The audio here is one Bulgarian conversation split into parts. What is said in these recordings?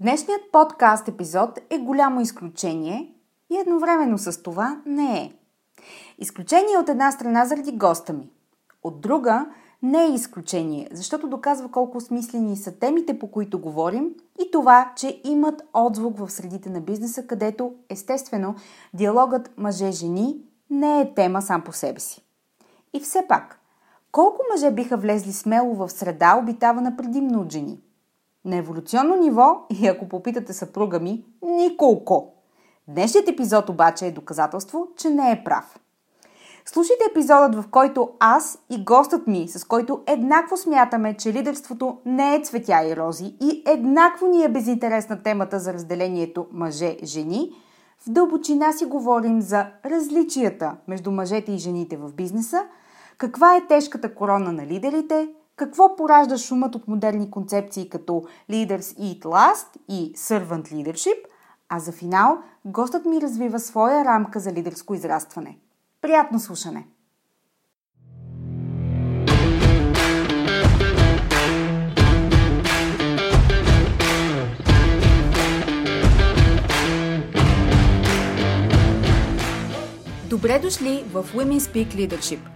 Днешният подкаст епизод е голямо изключение и едновременно с това не е. Изключение от една страна заради госта ми. От друга не е изключение, защото доказва колко смислени са темите, по които говорим и това, че имат отзвук в средите на бизнеса, където, естествено, диалогът мъже-жени не е тема сам по себе си. И все пак, колко мъже биха влезли смело в среда, обитавана предимно от жени? На еволюционно ниво, и ако попитате съпруга ми, николко. Днешният епизод обаче е доказателство, че не е прав. Слушайте епизодът, в който аз и гостът ми, с който еднакво смятаме, че лидерството не е цветя и рози и еднакво ни е безинтересна темата за разделението мъже-жени, в дълбочина си говорим за различията между мъжете и жените в бизнеса, каква е тежката корона на лидерите, какво поражда шумът от модерни концепции като Leaders Eat Last и Servant Leadership, а за финал гостът ми развива своя рамка за лидерско израстване. Приятно слушане! Добре дошли в Women Speak Leadership –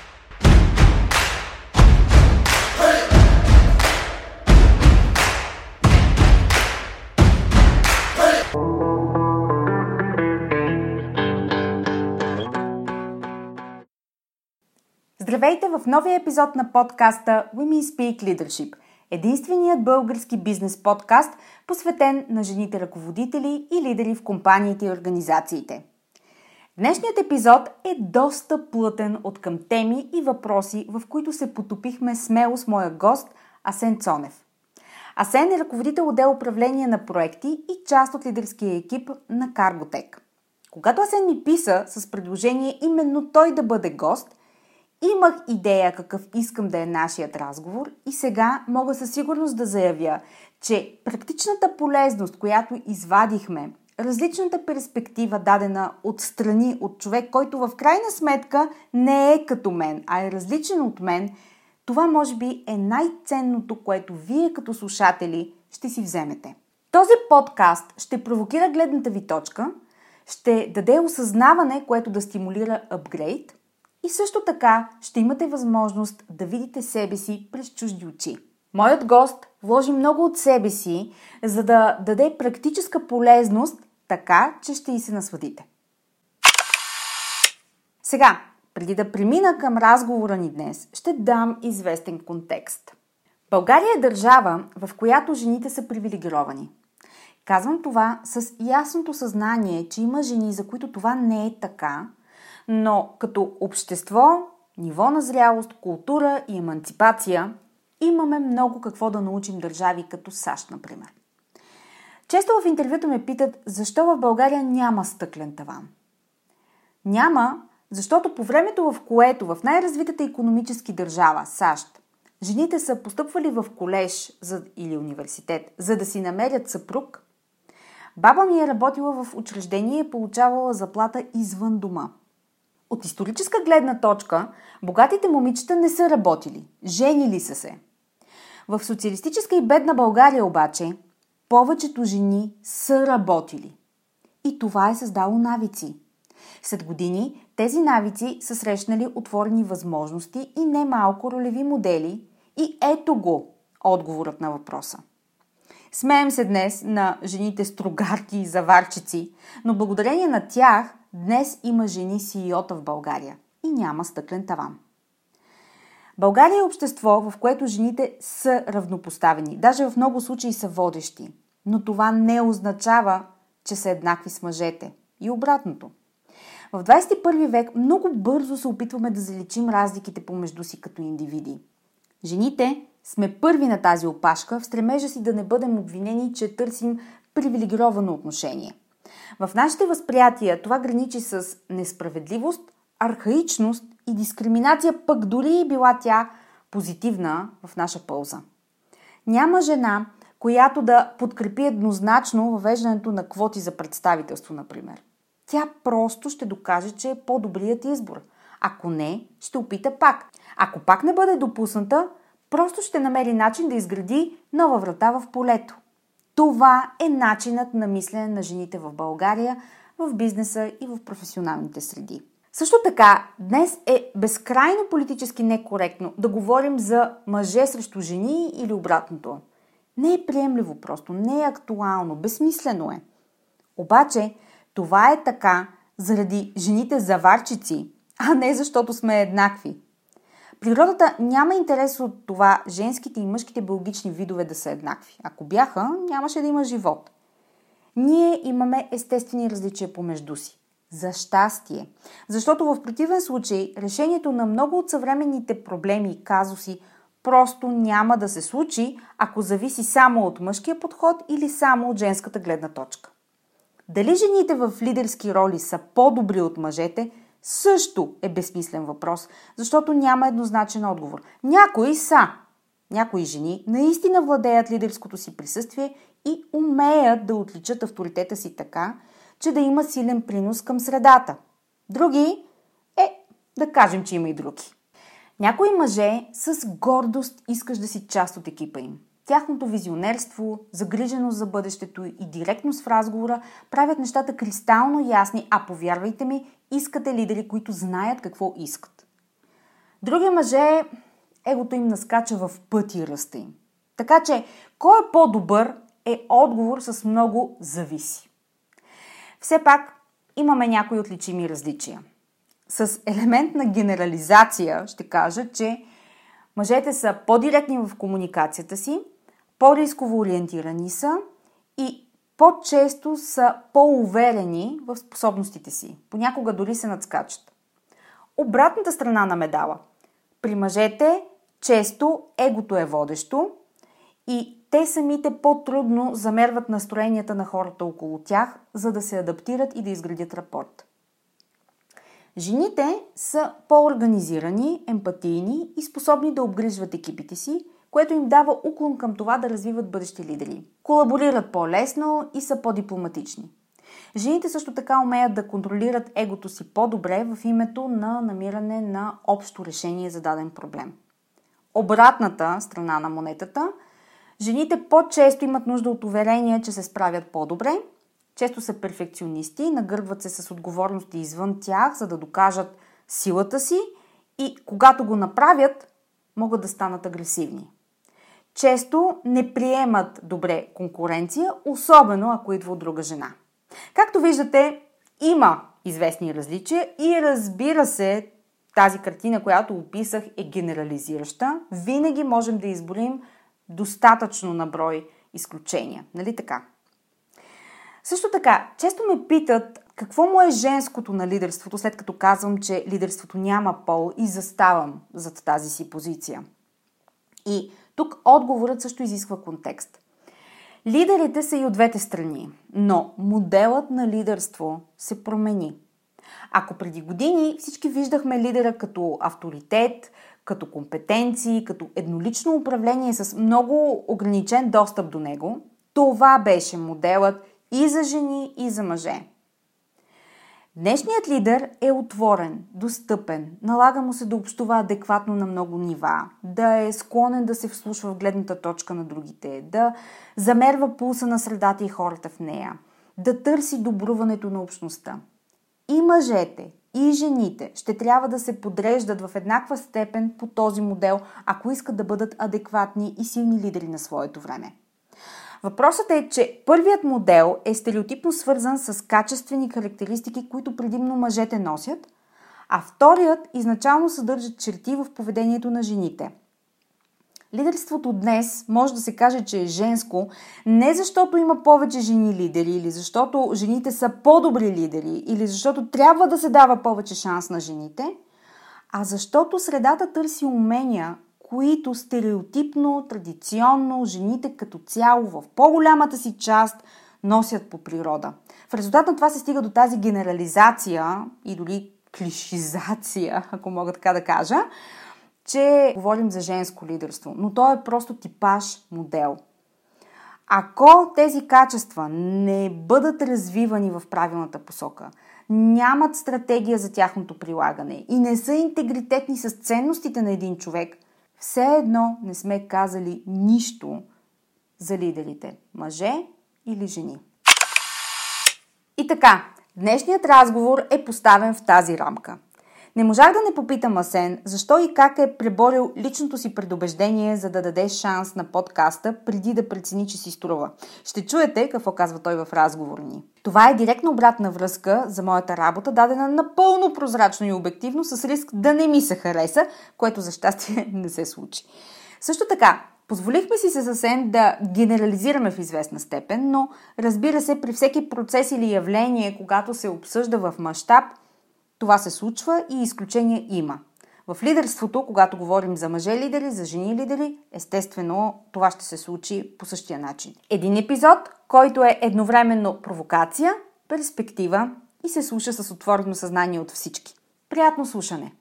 Здравейте в новия епизод на подкаста Women Speak Leadership, единственият български бизнес подкаст, посветен на жените ръководители и лидери в компаниите и организациите. Днешният епизод е доста плътен от към теми и въпроси, в които се потопихме смело с моя гост Асен Цонев. Асен е ръководител отдел управление на проекти и част от лидерския екип на Карготек. Когато Асен ми писа с предложение именно той да бъде гост – Имах идея какъв искам да е нашият разговор и сега мога със сигурност да заявя, че практичната полезност, която извадихме, различната перспектива, дадена от страни от човек, който в крайна сметка не е като мен, а е различен от мен, това може би е най-ценното, което вие като слушатели ще си вземете. Този подкаст ще провокира гледната ви точка, ще даде осъзнаване, което да стимулира апгрейд – и също така ще имате възможност да видите себе си през чужди очи. Моят гост вложи много от себе си, за да даде практическа полезност, така че ще и се насладите. Сега, преди да премина към разговора ни днес, ще дам известен контекст. България е държава, в която жените са привилегировани. Казвам това с ясното съзнание, че има жени, за които това не е така – но като общество, ниво на зрялост, култура и еманципация имаме много какво да научим държави като САЩ, например. Често в интервюта ме питат защо в България няма стъклен таван. Няма, защото по времето, в което в най-развитата економически държава, САЩ, жените са постъпвали в колеж или университет, за да си намерят съпруг, баба ми е работила в учреждение и е получавала заплата извън дома – от историческа гледна точка, богатите момичета не са работили, женили са се. В социалистическа и бедна България обаче, повечето жени са работили. И това е създало навици. След години тези навици са срещнали отворени възможности и немалко ролеви модели и ето го отговорът на въпроса. Смеем се днес на жените строгарки и заварчици, но благодарение на тях днес има жени CEO-та в България и няма стъклен таван. България е общество, в което жените са равнопоставени, даже в много случаи са водещи. Но това не означава, че са еднакви с мъжете. И обратното. В 21 век много бързо се опитваме да заличим разликите помежду си като индивиди. Жените сме първи на тази опашка в стремежа си да не бъдем обвинени, че търсим привилегировано отношение. В нашите възприятия това граничи с несправедливост, архаичност и дискриминация, пък дори и била тя позитивна в наша полза. Няма жена, която да подкрепи еднозначно въвеждането на квоти за представителство, например. Тя просто ще докаже, че е по-добрият избор. Ако не, ще опита пак. Ако пак не бъде допусната, просто ще намери начин да изгради нова врата в полето. Това е начинът на мислене на жените в България, в бизнеса и в професионалните среди. Също така, днес е безкрайно политически некоректно да говорим за мъже срещу жени или обратното. Не е приемливо просто, не е актуално, безсмислено е. Обаче, това е така заради жените заварчици, а не защото сме еднакви. Природата няма интерес от това женските и мъжките биологични видове да са еднакви. Ако бяха, нямаше да има живот. Ние имаме естествени различия помежду си. За щастие. Защото в противен случай решението на много от съвременните проблеми и казуси просто няма да се случи, ако зависи само от мъжкия подход или само от женската гледна точка. Дали жените в лидерски роли са по-добри от мъжете, също е безсмислен въпрос, защото няма еднозначен отговор. Някои са. Някои жени наистина владеят лидерското си присъствие и умеят да отличат авторитета си така, че да има силен принос към средата. Други е, да кажем, че има и други. Някои мъже с гордост искаш да си част от екипа им. Тяхното визионерство, загриженост за бъдещето и директност в разговора правят нещата кристално ясни, а повярвайте ми, искате лидери, които знаят какво искат. Други мъже, егото им наскача в пъти ръста им. Така че, кой е по-добър е отговор с много зависи. Все пак, имаме някои отличими различия. С елемент на генерализация ще кажа, че мъжете са по-директни в комуникацията си, по-рисково ориентирани са и по-често са по-уверени в способностите си. Понякога дори се надскачат. Обратната страна на медала. При мъжете често егото е водещо и те самите по-трудно замерват настроенията на хората около тях, за да се адаптират и да изградят рапорт. Жените са по-организирани, емпатийни и способни да обгрижват екипите си, което им дава уклон към това да развиват бъдещи лидери. Колаборират по-лесно и са по-дипломатични. Жените също така умеят да контролират егото си по-добре в името на намиране на общо решение за даден проблем. Обратната страна на монетата – Жените по-често имат нужда от уверение, че се справят по-добре, често са перфекционисти, нагърбват се с отговорности извън тях, за да докажат силата си и когато го направят, могат да станат агресивни. Често не приемат добре конкуренция, особено ако идва от друга жена. Както виждате, има известни различия и разбира се, тази картина, която описах, е генерализираща. Винаги можем да изборим достатъчно на брой изключения. Нали така? Също така, често ме питат какво му е женското на лидерството, след като казвам, че лидерството няма пол и заставам зад тази си позиция. И тук отговорът също изисква контекст. Лидерите са и от двете страни, но моделът на лидерство се промени. Ако преди години всички виждахме лидера като авторитет, като компетенции, като еднолично управление с много ограничен достъп до него, това беше моделът и за жени, и за мъже. Днешният лидер е отворен, достъпен, налага му се да общува адекватно на много нива, да е склонен да се вслушва в гледната точка на другите, да замерва пулса на средата и хората в нея, да търси добруването на общността. И мъжете, и жените ще трябва да се подреждат в еднаква степен по този модел, ако искат да бъдат адекватни и силни лидери на своето време. Въпросът е, че първият модел е стереотипно свързан с качествени характеристики, които предимно мъжете носят, а вторият изначално съдържа черти в поведението на жените. Лидерството днес може да се каже, че е женско, не защото има повече жени лидери, или защото жените са по-добри лидери, или защото трябва да се дава повече шанс на жените, а защото средата търси умения, които стереотипно, традиционно жените като цяло в по-голямата си част носят по природа. В резултат на това се стига до тази генерализация и дори клишизация, ако мога така да кажа, че говорим за женско лидерство, но то е просто типаж модел. Ако тези качества не бъдат развивани в правилната посока, нямат стратегия за тяхното прилагане и не са интегритетни с ценностите на един човек, все едно не сме казали нищо за лидерите мъже или жени. И така, днешният разговор е поставен в тази рамка – не можах да не попитам Асен защо и как е преборил личното си предубеждение, за да даде шанс на подкаста, преди да прецени, че си струва. Ще чуете какво казва той в разговор ни. Това е директна обратна връзка за моята работа, дадена напълно прозрачно и обективно, с риск да не ми се хареса, което за щастие не се случи. Също така, Позволихме си се съвсем да генерализираме в известна степен, но разбира се, при всеки процес или явление, когато се обсъжда в мащаб, това се случва и изключения има. В лидерството, когато говорим за мъже лидери, за жени лидери, естествено това ще се случи по същия начин. Един епизод, който е едновременно провокация, перспектива и се слуша с отворено съзнание от всички. Приятно слушане!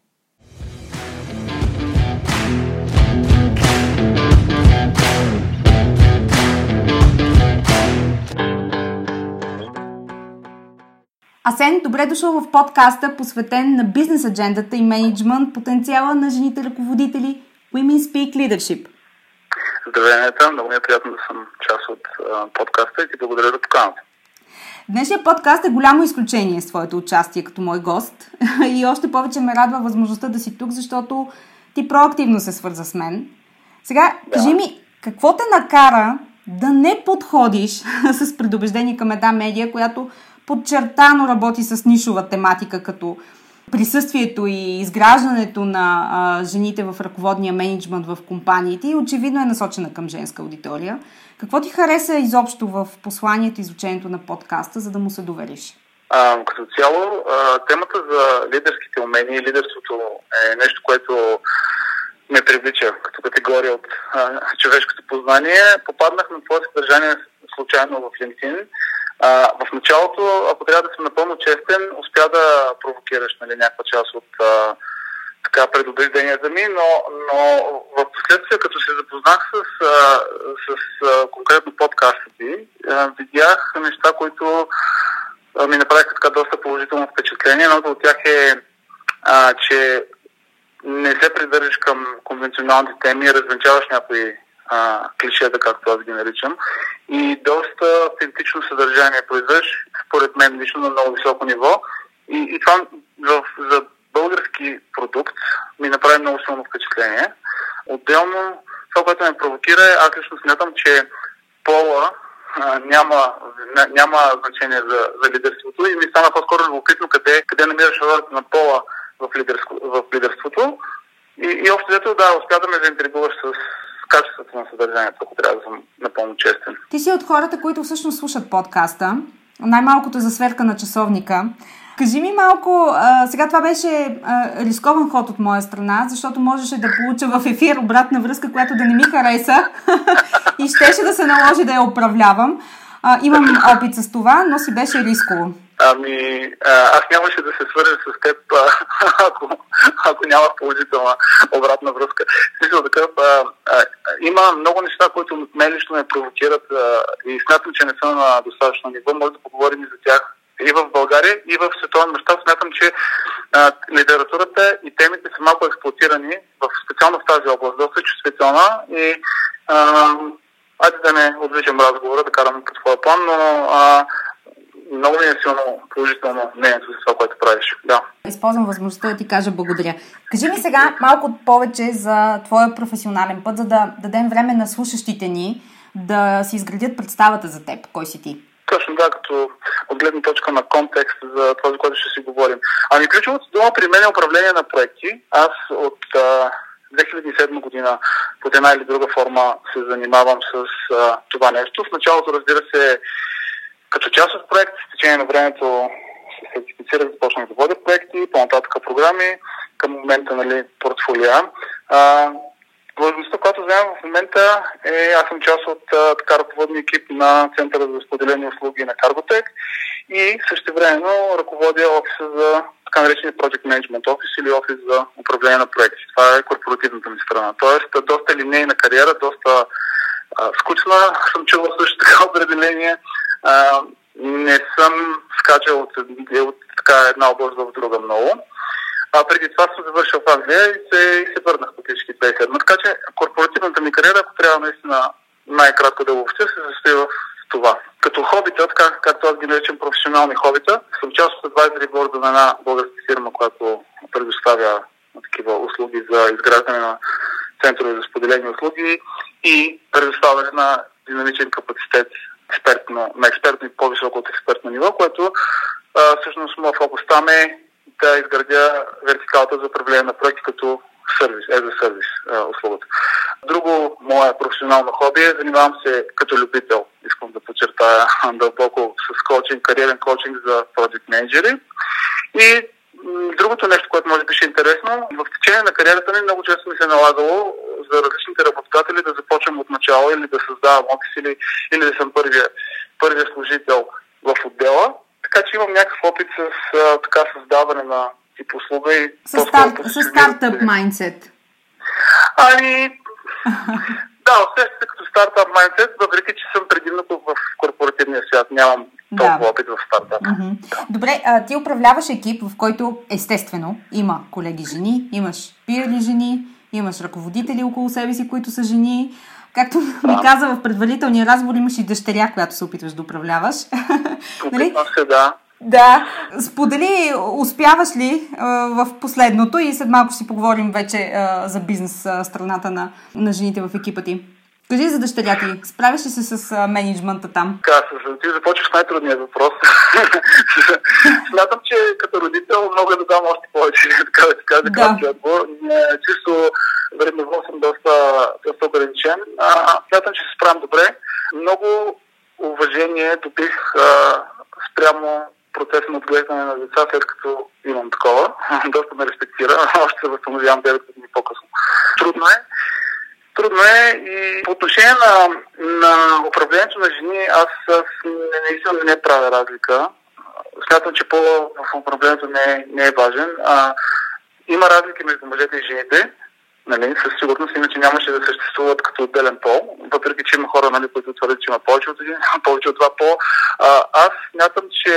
Асен, добре дошъл в подкаста, посветен на бизнес аджендата и менеджмент, потенциала на жените ръководители Women Speak Leadership. Здравей, Нета. Много ми е приятно да съм част от а, подкаста и ти благодаря за поканата. Днешният подкаст е голямо изключение с твоето участие като мой гост и още повече ме радва възможността да си тук, защото ти проактивно се свърза с мен. Сега, да. кажи ми, какво те накара да не подходиш с предубеждение към една медия, която подчертано работи с нишова тематика, като присъствието и изграждането на а, жените в ръководния менеджмент в компаниите и очевидно е насочена към женска аудитория. Какво ти хареса изобщо в посланието и изучението на подкаста, за да му се довериш? А, като цяло, а, темата за лидерските умения и лидерството е нещо, което ме привлича като категория от а, човешкото познание. Попаднах на това съдържание случайно в LinkedIn а, в началото, ако трябва да съм напълно честен, успя да провокираш нали, някаква част от а, така предубежденията ми, но, но в последствие, като се запознах с, а, с а, конкретно подкаста ти, а, видях неща, които а, ми направиха така доста положително впечатление. Едното от тях е, а, че не се придържаш към конвенционалните теми, развенчаваш някои клишета, както аз ги наричам, и доста автентично съдържание произвеждаш, според мен лично на много високо ниво. И, и това в, за български продукт ми направи много силно впечатление. Отделно, това, което ме провокира е, аз лично смятам, че пола а, няма, няма значение за, за лидерството и ми стана по-скоро любопитно къде, къде намираш ролята на пола в, лидерство, в лидерството. И, и общо взето, да, успя да ме заинтригуваш с, качеството на съдържанието, ако трябва да съм напълно честен. Ти си от хората, които всъщност слушат подкаста. Най-малкото за сверка на часовника. Кажи ми малко, а, сега това беше а, рискован ход от моя страна, защото можеше да получа в ефир обратна връзка, която да не ми хареса и щеше да се наложи да я управлявам. А, имам опит с това, но си беше рисково. Ами, аз нямаше да се свържа с теб, ако, ако няма положителна обратна връзка. Смисъл такъв, а, а, има много неща, които мен лично ме провокират а, и смятам, че не са на достатъчно ниво. Може да поговорим и за тях и в България, и в световен мащаб. Смятам, че а, литературата и темите са малко експлуатирани, в, специално в тази област, доста чувствителна и а, айде да не отвличам разговора, да карам по твоя план, но а, много ми е силно положително мнението за това, което правиш. Да. Използвам възможността да ти кажа благодаря. Кажи ми сега малко повече за твоя професионален път, за да дадем време на слушащите ни да си изградят представата за теб. Кой си ти? Точно да, като от гледна точка на контекст за това, за което ще си говорим. Ами ключовото дума при мен е управление на проекти. Аз от а, 2007 година под една или друга форма се занимавам с а, това нещо. В началото, разбира се, като част от проект, с течение на времето се сертифицирах, започнах да водя проекти, по-нататък програми, към момента нали, портфолиа. А, Длъжността, която вземам в момента е, аз съм част от а, така ръководния екип на Центъра за споделени услуги на Карготек и също времено ръководя офиса за така наречения Project Management Office или офис за управление на проекти. Това е корпоративната ми страна. Тоест, доста линейна кариера, доста а, скучна, съм чувал също така определение. А, не съм скачал от, от така една област в друга много. А преди това съм завършил в Англия и се, и се върнах всички 2007. Така че корпоративната ми кариера, ако трябва наистина най-кратко да обобщя, се състои в това. Като хобита, така, както аз ги наричам професионални хобита, съм част от advisory board на една българска фирма, която предоставя такива услуги за изграждане на центрове за споделени услуги и предоставяне на динамичен капацитет експертно, на експертно и по-високо от експертно ниво, което а, всъщност моят фокус там е да изградя вертикалата за управление на проекти като сервис, as a сервис услугата. Друго мое професионално хоби е, занимавам се като любител, искам да подчертая дълбоко с коучинг, кариерен коучинг за project менеджери. И другото нещо, което може би ще е интересно, в течение на кариерата ми много често ми се е налагало за различните работодатели да започвам от начало или да създавам офис или, или да съм първия, първия служител в отдела. Така че имам някакъв опит с а, така създаване на тип услуга и... С, с стартъп майндсет. Ами... да, усеща се като стартъп майндсет, въпреки че съм предимно в корпоративния свят. Нямам толкова да. опит в стартъп. Mm-hmm. Да. Добре, а, ти управляваш екип, в който естествено има колеги жени, имаш пирали жени, имаш ръководители около себе си, които са жени. Както да. ми каза в предварителния разговор, имаш и дъщеря, която се опитваш да управляваш. нали? се, да. Да. Сподели, успяваш ли а, в последното и след малко си поговорим вече а, за бизнес а, страната на, на жените в екипа ти. Кажи за дъщеря ти, справяш ли се с а, менеджмента там? Така, ти започваш с най-трудния въпрос. Смятам, че като родител мога да дам още повече, така да ти кажа, да. отбор. Чисто времево съм доста, доста ограничен. А, смятам, че се справям добре. Много уважение добих а, спрямо процес на отглеждане на деца, след като имам такова. Доста ме респектира. Още се възстановявам 9 години по-късно. Трудно е. Трудно е и по отношение на, на управлението на жени, аз, аз наистина не правя разлика. Смятам, че по в управлението не не е важен. А, има разлики между мъжете и жените. Нали, със сигурност, иначе нямаше да съществуват като отделен пол, въпреки че има хора, нали, които твърдят, че има повече от един, повече от два пол. А, аз смятам, че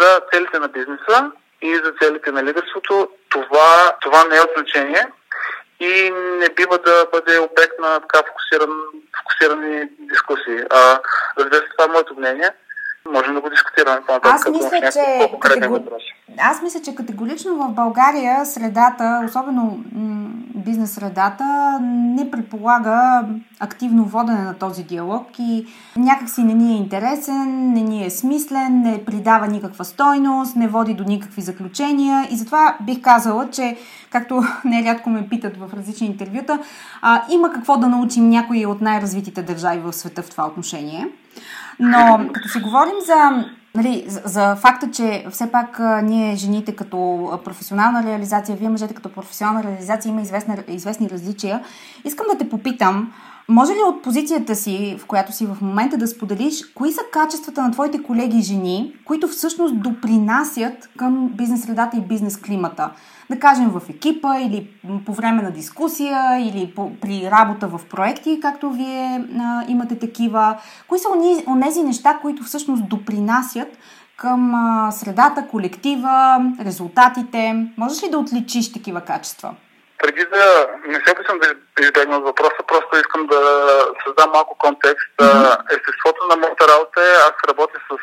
за целите на бизнеса и за целите на лидерството това, това не е от значение и не бива да бъде обект на така фокусиран, фокусирани дискусии. А, разбира се, това е моето мнение. Можем да го дискутираме по-нататък. Аз мисля, че категор... Аз мисля, че категорично в България средата, особено м- бизнес средата, не предполага активно водене на този диалог и някакси не ни е интересен, не ни е смислен, не придава никаква стойност, не води до никакви заключения и затова бих казала, че както нерядко ме питат в различни интервюта, а, има какво да научим някои от най-развитите държави в света в това отношение. Но като си говорим за, нали, за, факта, че все пак ние жените като професионална реализация, вие мъжете като професионална реализация има известни, известни различия, искам да те попитам, може ли от позицията си, в която си в момента, да споделиш, кои са качествата на твоите колеги жени, които всъщност допринасят към бизнес средата и бизнес климата? Да кажем в екипа или по време на дискусия или по, при работа в проекти, както вие а, имате такива. Кои са онези неща, които всъщност допринасят към а, средата, колектива, резултатите? Можеш ли да отличиш такива качества? преди да не се опитам да избегна от въпроса, просто искам да създам малко контекст. Естеството на моята работа е, аз работя с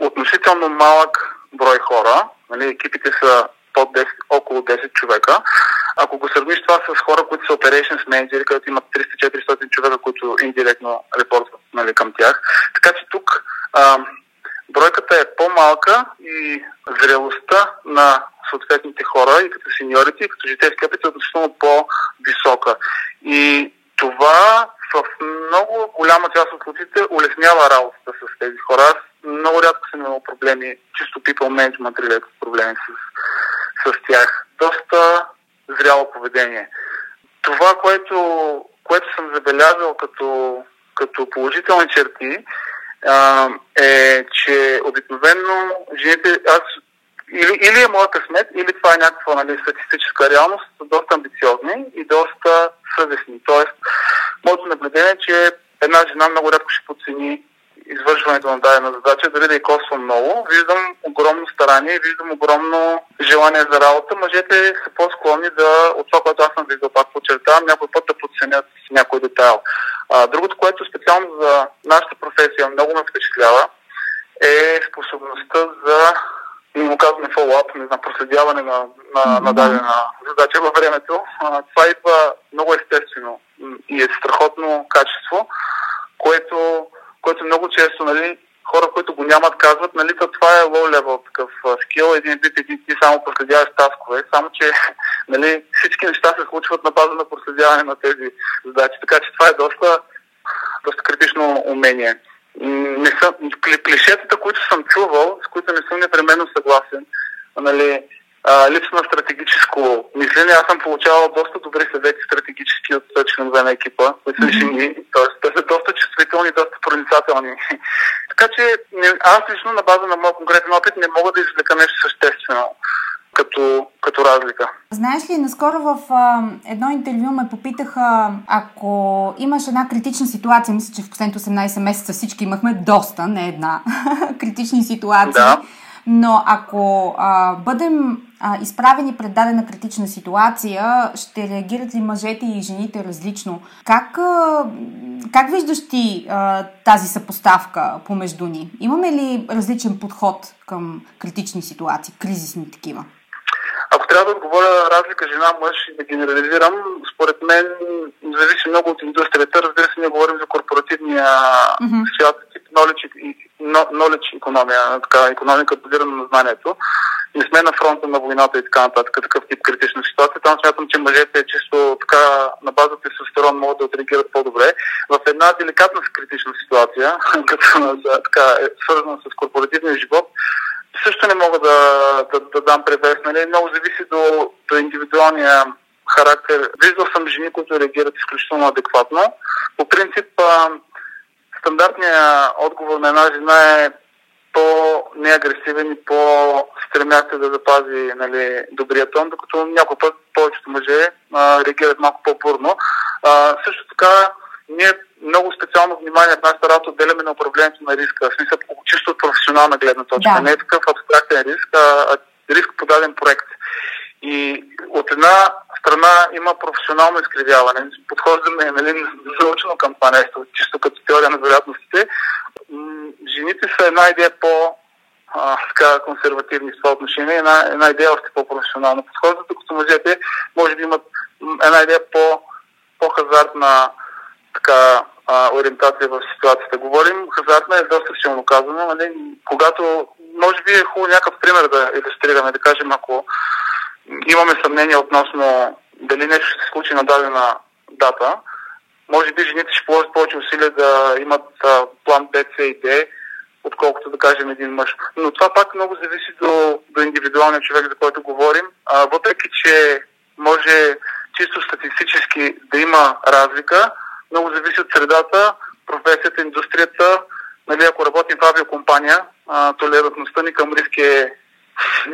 относително малък брой хора. Нали, екипите са под 10, около 10 човека. ако го сравниш това с хора, които са operations менеджери, където имат 300-400 човека, които индиректно репортват нали, към тях. Така че тук а, бройката е по-малка и зрелостта на съответните хора и като сеньорите, и като житейски опит е относително по-висока. И това в много голяма част от случаите улеснява работата с тези хора. Аз много рядко съм имал проблеми, чисто people management related проблеми с, с тях. Доста зряло поведение. Това, което, което съм забелязал като, като положителни черти, а, е, че обикновено жените, аз или, или е моя късмет, или това е някаква нали, статистическа реалност, са доста амбициозни и доста съвестни. Тоест, моето наблюдение е, че една жена много рядко ще подцени извършването на дадена задача, дали да и коства много. Виждам огромно старание, виждам огромно желание за работа. Мъжете са по-склонни да, от това, което аз съм виждал, пак подчертавам, някой път да подценят някой детайл. А, другото, което специално за нашата професия много ме впечатлява, е способността за не го казваме фоллоуап, не знам, проследяване на, на, на дадена задача във времето. А, това идва много естествено и е страхотно качество, което, което много често, нали, хора, които го нямат, казват, нали, то това е low level такъв скил, един вид, един ти само проследяваш таскове, само че нали, всички неща се случват на база на проследяване на тези задачи, така че това е доста, доста критично умение. Не са, клишетата, които съм чувал, с които не съм непременно съгласен, нали, а, липса на стратегическо мислене. Аз съм получавал доста добри съвети стратегически от членове на екипа, които са жени, т.е. те са доста чувствителни, доста проницателни. така че аз лично на база на моят конкретен опит не мога да извлека нещо съществено като, като разлика. Знаеш ли, наскоро в а, едно интервю ме попитаха, ако имаш една критична ситуация, мисля, че в последните 18 месеца всички имахме доста, не една, критични ситуации. Да. Но ако а, бъдем а, изправени пред дадена критична ситуация, ще реагират ли мъжете и жените различно? Как, а, как виждаш ти а, тази съпоставка помежду ни? Имаме ли различен подход към критични ситуации, кризисни такива? Ако трябва да отговоря разлика жена-мъж и да генерализирам, според мен зависи много от индустрията. Разбира се, ние говорим за корпоративния mm-hmm. свят, тип knowledge, knowledge економия, така, економика базирана на знанието. Не сме на фронта на войната и така нататък, такъв тип критична ситуация. Там смятам, че мъжете чисто така на базата тестостерон могат да отреагират по-добре. В една деликатна критична ситуация, като така, е свързана с корпоративния живот, също не мога да, да, да дам превес. Нали? Много зависи до, до индивидуалния характер. Виждал съм жени, които реагират изключително адекватно. По принцип, стандартният отговор на една жена е по-неагресивен и по-стремящ да запази нали, добрия тон, докато някой път повечето мъже а, реагират малко по-бурно. А, също така, ние много специално внимание в нашата работа отделяме на управлението на риска. В смисъл, чисто от професионална гледна точка. Да. Не е такъв абстрактен риск, а риск по даден проект. И от една страна има професионално изкривяване. Подхождаме нали, заучено към това нещо, чисто като теория на вероятностите. Жените са една идея по така, консервативни в това отношение, една, една идея още по-професионално подхождат, докато мъжете може би имат една идея по, по-хазартна така, а, ориентация в ситуацията. Говорим, хазартна е доста силно казано, нали? когато може би е хубаво някакъв пример да иллюстрираме, да кажем, ако имаме съмнение относно дали нещо ще се случи на дадена дата, може би жените ще положат повече усилия да имат а, план B, C и D, отколкото да кажем един мъж. Но това пак много зависи до, до индивидуалния човек, за който говорим. А, въпреки, че може чисто статистически да има разлика, много зависи от средата, професията, индустрията. Нали, ако работим в авиокомпания, толерантността ни към риски е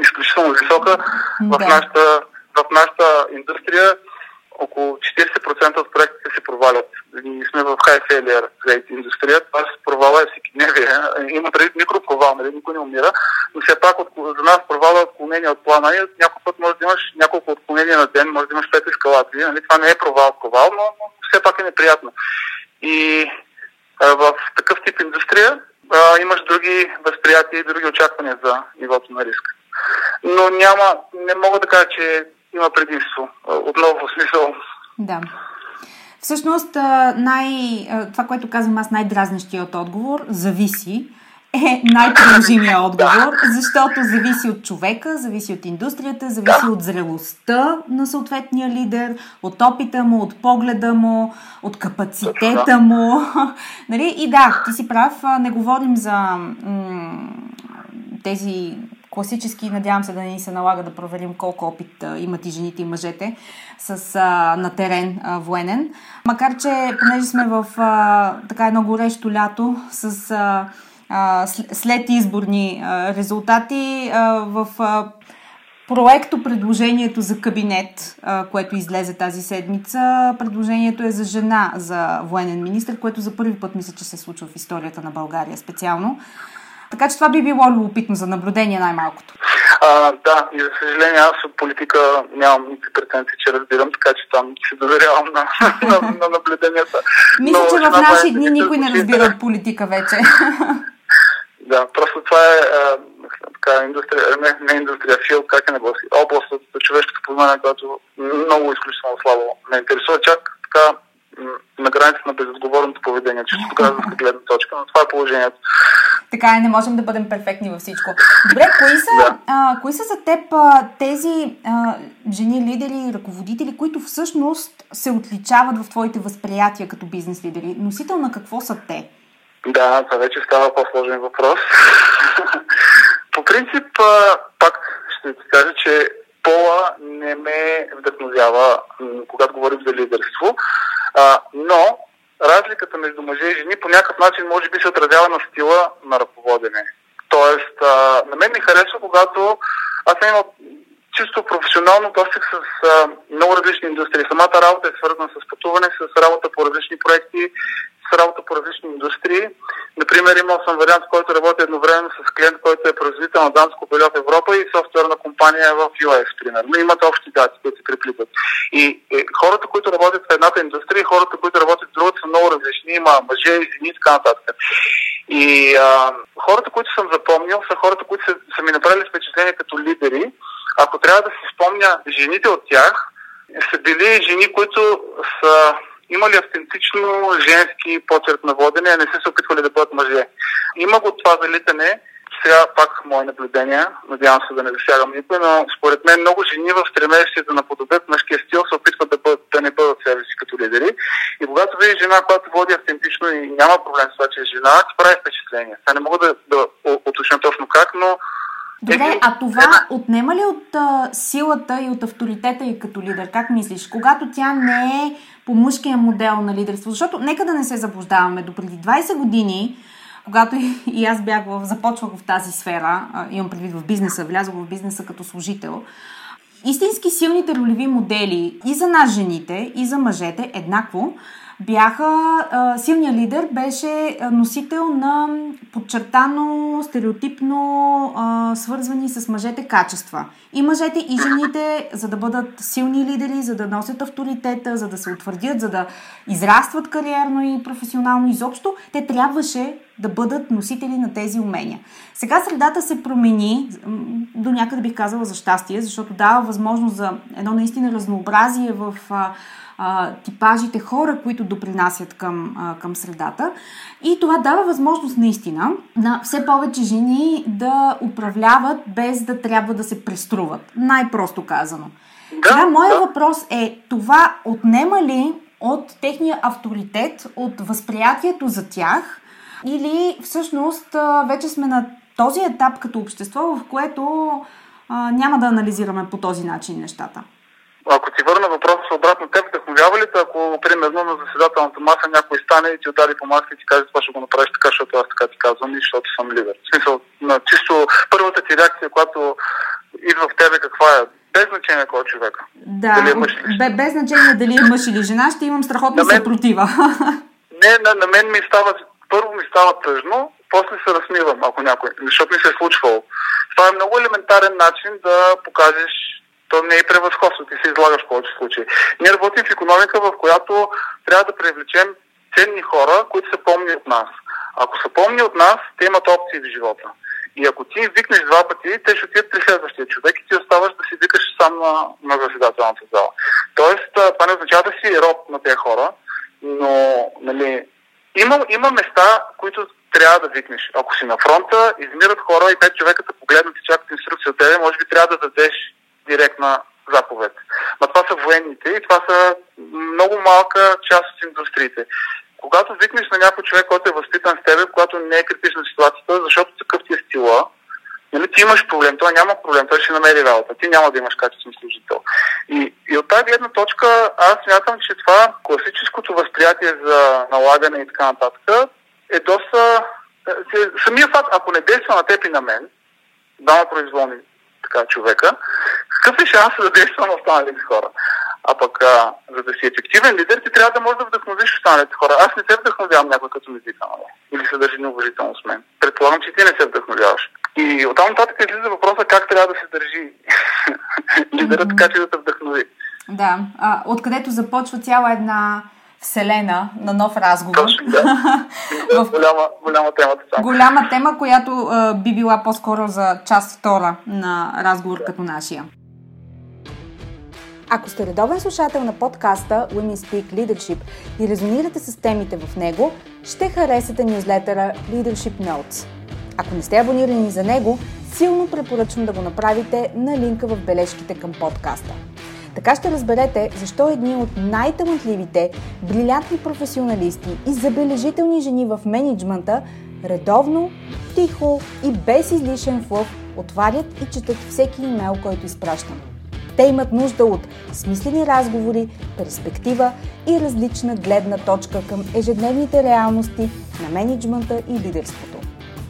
изключително висока. Да. В, нашата, в нашата индустрия около 40% от проектите се провалят. Ние сме в high failure rate индустрия, т.е. провала е всеки дневие. Има преди микропровал, нали? никой не умира, но все пак от, за нас провала е отклонение от плана и някой път може да имаш няколко отклонения на ден, може да имаш пет ескалации. Нали? Това не е провал, провал, но, но все пак е неприятно. И а, в такъв тип индустрия а, имаш други възприятия и други очаквания за нивото на риск. Но няма, не мога да кажа, че има предимство. Отново в смисъл. Да. Всъщност, най, това, което казвам аз, най-дразнещият отговор, зависи, е най-приложимия отговор, защото зависи от човека, зависи от индустрията, зависи от зрелостта на съответния лидер, от опита му, от погледа му, от капацитета му. нали? И да, ти си прав, не говорим за м- тези класически, надявам се да ни се налага да проверим колко опит имат и жените и мъжете с, а, на терен а, военен. Макар, че понеже сме в а, така едно горещо лято с а, след изборни резултати в проекто предложението за кабинет, което излезе тази седмица, предложението е за жена за военен министр, което за първи път мисля, че се случва в историята на България специално. Така че това би било любопитно за наблюдение най-малкото. А, да, и за съжаление аз от политика нямам никакви претенции, че разбирам, така че там се доверявам на, на, на наблюденията. Мисля, Но, че в наши дни никой не разбира от политика вече. Да, просто това е а, така, индустрия, не, не индустрия, фил, как е на гласи, област от човешкото познание, която много изключително слабо ме интересува. Чак така на граница на безотговорното поведение, чисто гражданска гледна точка, но това е положението. Така е, не можем да бъдем перфектни във всичко. Добре, кои са, да. а, кои са за теб а, тези а, жени лидери ръководители, които всъщност се отличават в твоите възприятия като бизнес лидери? Носител на какво са те? Да, това вече става по-сложен въпрос. По принцип, пак ще ти кажа, че пола не ме вдъхновява, когато говорим за лидерство, но разликата между мъже и жени по някакъв начин може би се отразява на стила на ръководене. Тоест, на мен ми харесва, когато аз съм имал чисто професионално досег с много различни индустрии. Самата работа е свързана с пътуване, с работа по различни проекти, работа по различни индустрии. Например, имал съм вариант, в който работи едновременно с клиент, който е производител на дамско бельо в Европа и софтуерна компания в US, примерно. Имат общи дати, които се приплитат. И е, хората, които работят в едната индустрия и хората, които работят в другата, са много различни. Има мъже, жени и така нататък. И а, хората, които съм запомнил, са хората, които са, са ми направили впечатление като лидери. Ако трябва да си спомня жените от тях, са били жени, които са имали автентично женски почерк на водене, а не са се опитвали да бъдат мъже. Има го това залитане, сега пак мое наблюдение, надявам се да не засягам никой, но според мен много жени в стремеж си да наподобят мъжкия стил се опитват да, бъдат, да не бъдат себе си като лидери. И когато видиш жена, която води автентично и няма проблем с това, че е жена, ти прави впечатление. Сега не мога да, да уточня точно как, но Добре, а това отнема ли от а, силата и от авторитета и като лидер? Как мислиш? Когато тя не е по мъжкия модел на лидерство. Защото нека да не се заблуждаваме. До преди 20 години, когато и аз бях в, започвах в тази сфера, имам предвид в бизнеса, влязох в бизнеса като служител, истински силните ролеви модели и за нас жените, и за мъжете еднакво бяха, а, силният лидер беше носител на подчертано, стереотипно а, свързвани с мъжете качества. И мъжете, и жените, за да бъдат силни лидери, за да носят авторитета, за да се утвърдят, за да израстват кариерно и професионално изобщо, те трябваше да бъдат носители на тези умения. Сега средата се промени, до някъде бих казала за щастие, защото дава възможност за едно наистина разнообразие в а, типажите хора, които допринасят към, а, към средата. И това дава възможност наистина на все повече жени да управляват без да трябва да се преструват. Най-просто казано. Да, Сега, моят да. въпрос е, това отнема ли от техния авторитет, от възприятието за тях, или всъщност вече сме на този етап като общество, в което а, няма да анализираме по този начин нещата? Ако ти върна въпроса обратно, теб вдъхновява ли те, ако примерно на заседателната маса някой стане и ти удари по маска и ти каже това ще го направиш така, защото аз така ти казвам и защото съм лидер. В смисъл, на чисто първата ти реакция, която идва в тебе, каква е? Без значение кой е човек. Да, дали е мъж или жена. без значение дали е мъж или жена, ще имам страхотна мен... съпротива. Не, на, на мен ми става, първо ми става тъжно, после се разсмивам, ако някой, защото ми се е случвало. Това е много елементарен начин да покажеш то не е превъзходство, ти се излагаш в повече случаи. Ние работим в економика, в която трябва да привлечем ценни хора, които се помни от нас. Ако са помни от нас, те имат опции в живота. И ако ти викнеш два пъти, те ще отидат при следващия човек и ти оставаш да си викаш сам на, на заседателната зала. Тоест, това не означава да си роб на тези хора, но нали, има, има места, които трябва да викнеш. Ако си на фронта, измират хора и пет човека те погледнат и чакат инструкция от тебе, може би трябва да дадеш директна заповед. Но това са военните и това са много малка част от индустриите. Когато викнеш на някой човек, който е възпитан с тебе, когато не е критична ситуацията, защото такъв ти е стила, нали, ти имаш проблем, той няма проблем, той ще намери работа, ти няма да имаш качествен служител. И, и от тази гледна точка аз смятам, че това класическото възприятие за налагане и така нататък е доста... Е, самия факт, ако не действа на теб и на мен, двама произволни така, човека, какъв е шанс да действа на останалите хора? А пък, а, за да си ефективен лидер, ти трябва да можеш да вдъхновиш останалите хора. Аз не се вдъхновявам някой като ми вика, нали? Или се държи неуважително с мен. Предполагам, че ти не се вдъхновяваш. И оттам нататък излиза въпроса как трябва да се държи лидера, така че да те вдъхнови. Да, а, откъдето започва цяла една вселена на нов разговор. Точно, да. в... голяма, голяма тема. Голяма тема, която а, би била по-скоро за част втора на разговор да. като нашия. Ако сте редовен слушател на подкаста Women Speak Leadership и резонирате с темите в него, ще харесате нюзлетъра Leadership Notes. Ако не сте абонирани за него, силно препоръчвам да го направите на линка в бележките към подкаста. Така ще разберете защо едни от най-талантливите, брилянтни професионалисти и забележителни жени в менеджмента редовно, тихо и без излишен флъв отварят и четат всеки имейл, който изпращам. Те имат нужда от смислени разговори, перспектива и различна гледна точка към ежедневните реалности на менеджмента и лидерството.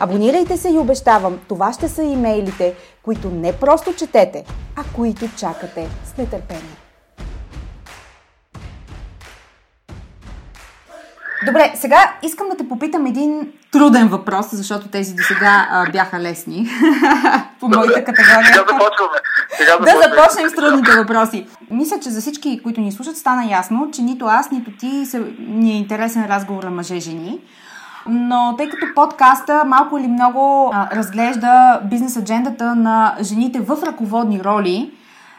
Абонирайте се и обещавам, това ще са имейлите, които не просто четете, а които чакате с нетърпение. Добре, сега искам да те попитам един труден въпрос, защото тези до сега бяха лесни по моята категория. Сега започваме. Сега започваме. Да започнем с трудните въпроси. Мисля, че за всички, които ни слушат, стана ясно, че нито аз, нито ти се, ни е интересен разговор на мъже-жени но тъй като подкаста малко или много а, разглежда бизнес аджендата на жените в ръководни роли,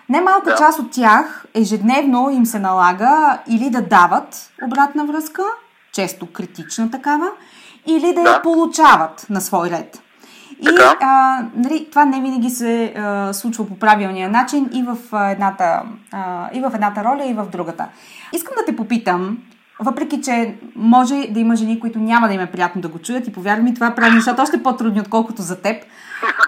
немалка да. част от тях ежедневно им се налага или да дават обратна връзка, често критична такава, или да, да. я получават на свой ред. И а, нали, това не винаги се а, случва по правилния начин и в, а, едната, а, и в едната роля, и в другата. Искам да те попитам, въпреки, че може да има жени, които няма да им е приятно да го чуят и повярвай ми, това прави нещата още по-трудни, отколкото за теб.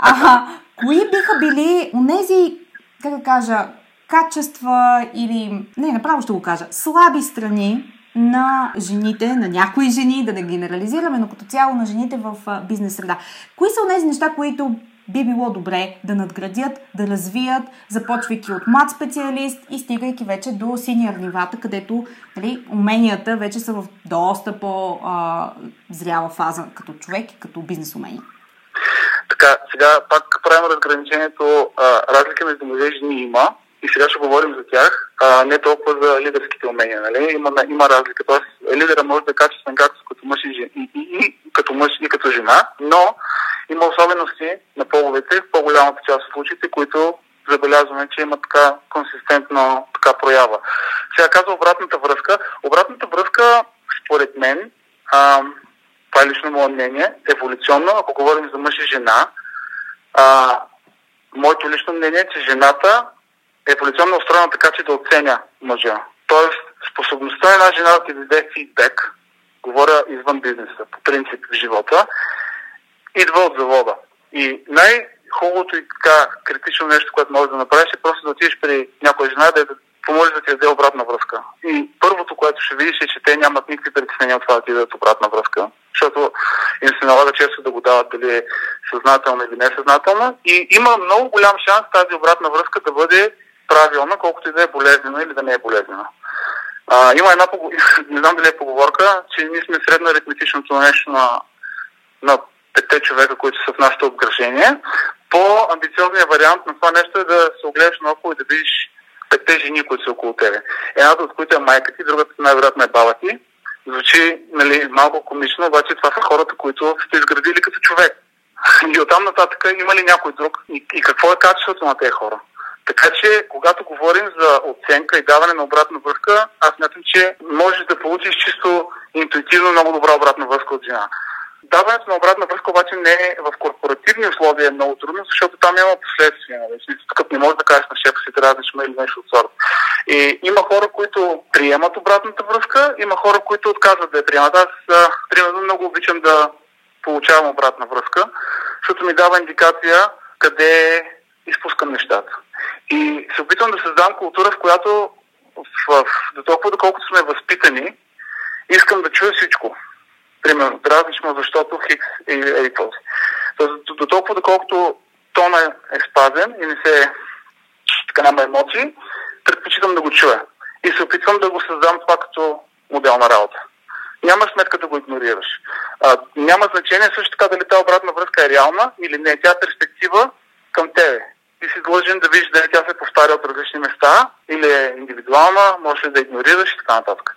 А, кои биха били онези, как да кажа, качества или, не, направо ще го кажа, слаби страни на жените, на някои жени, да не генерализираме, но като цяло на жените в бизнес среда. Кои са тези неща, които би било добре да надградят, да развият, започвайки от млад специалист и стигайки вече до синьор нивата, където нали, уменията вече са в доста по-зряла фаза като човек и като бизнес умения. Така, сега пак правим разграничението. А, разлика между мъже и жени има и сега ще говорим за тях, а не толкова за лидерските умения. Нали? Има, има разлика. Тоест, лидера може да е качествен както като мъж и, и, и, и, като мъж и като жена, но има особености на половете в по-голямата част от случаите, които забелязваме, че има така консистентна така проява. Сега казва обратната връзка. Обратната връзка, според мен, а, това е лично мое мнение, еволюционно, ако говорим за мъж и жена, а, моето лично мнение е, че жената еволюционно устроена така, че да оценя мъжа. Тоест, способността на една жена да ти даде фидбек, говоря извън бизнеса, по принцип в живота, идва от завода. И най-хубавото и така критично нещо, което можеш да направиш е просто да отидеш при някоя жена да помолиш да ти даде обратна връзка. И първото, което ще видиш е, че те нямат никакви притеснения от това да ти дадат обратна връзка, защото им се налага често да го дават дали е съзнателно или несъзнателно. И има много голям шанс тази обратна връзка да бъде правилна, колкото и да е болезнена или да не е болезнена. А, има една, не знам дали е поговорка, че ние сме средно аритметичното нещо на, на петте човека, които са в нашето обгражение. По-амбициозният вариант на това нещо е да се огледаш наоколо и да видиш петте жени, които са около тебе. Едната от които е майка ти, другата най-вероятно е баба ти. Звучи нали, малко комично, обаче това са хората, които сте изградили като човек. И оттам нататък има ли някой друг? И, и какво е качеството на тези хора? Така че, когато говорим за оценка и даване на обратна връзка, аз мятам, че можеш да получиш чисто интуитивно много добра обратна връзка от жена. Даването на обратна връзка обаче не е в корпоративни условия е много трудно, защото там няма последствия. Нали? Тук не можеш да кажеш на шефа си трябва да или нещо от сорта. И има хора, които приемат обратната връзка, има хора, които отказват да я приемат. Аз, примерно, много обичам да получавам обратна връзка, защото ми дава индикация къде изпускам нещата. И се опитвам да създам култура, в която в, в, до толкова, доколкото сме възпитани, искам да чуя всичко. Примерно, му, защото хикс е или този. До, до толкова, доколкото тона е спазен и не се така няма емоции, предпочитам да го чуя. И се опитвам да го създам това като модел на работа. Няма сметка да го игнорираш. А, няма значение също така дали тази обратна връзка е реална или не. Тя е перспектива към тебе ти си длъжен да видиш дали тя се повтаря от различни места или е индивидуална, можеш ли да игнорираш и така нататък.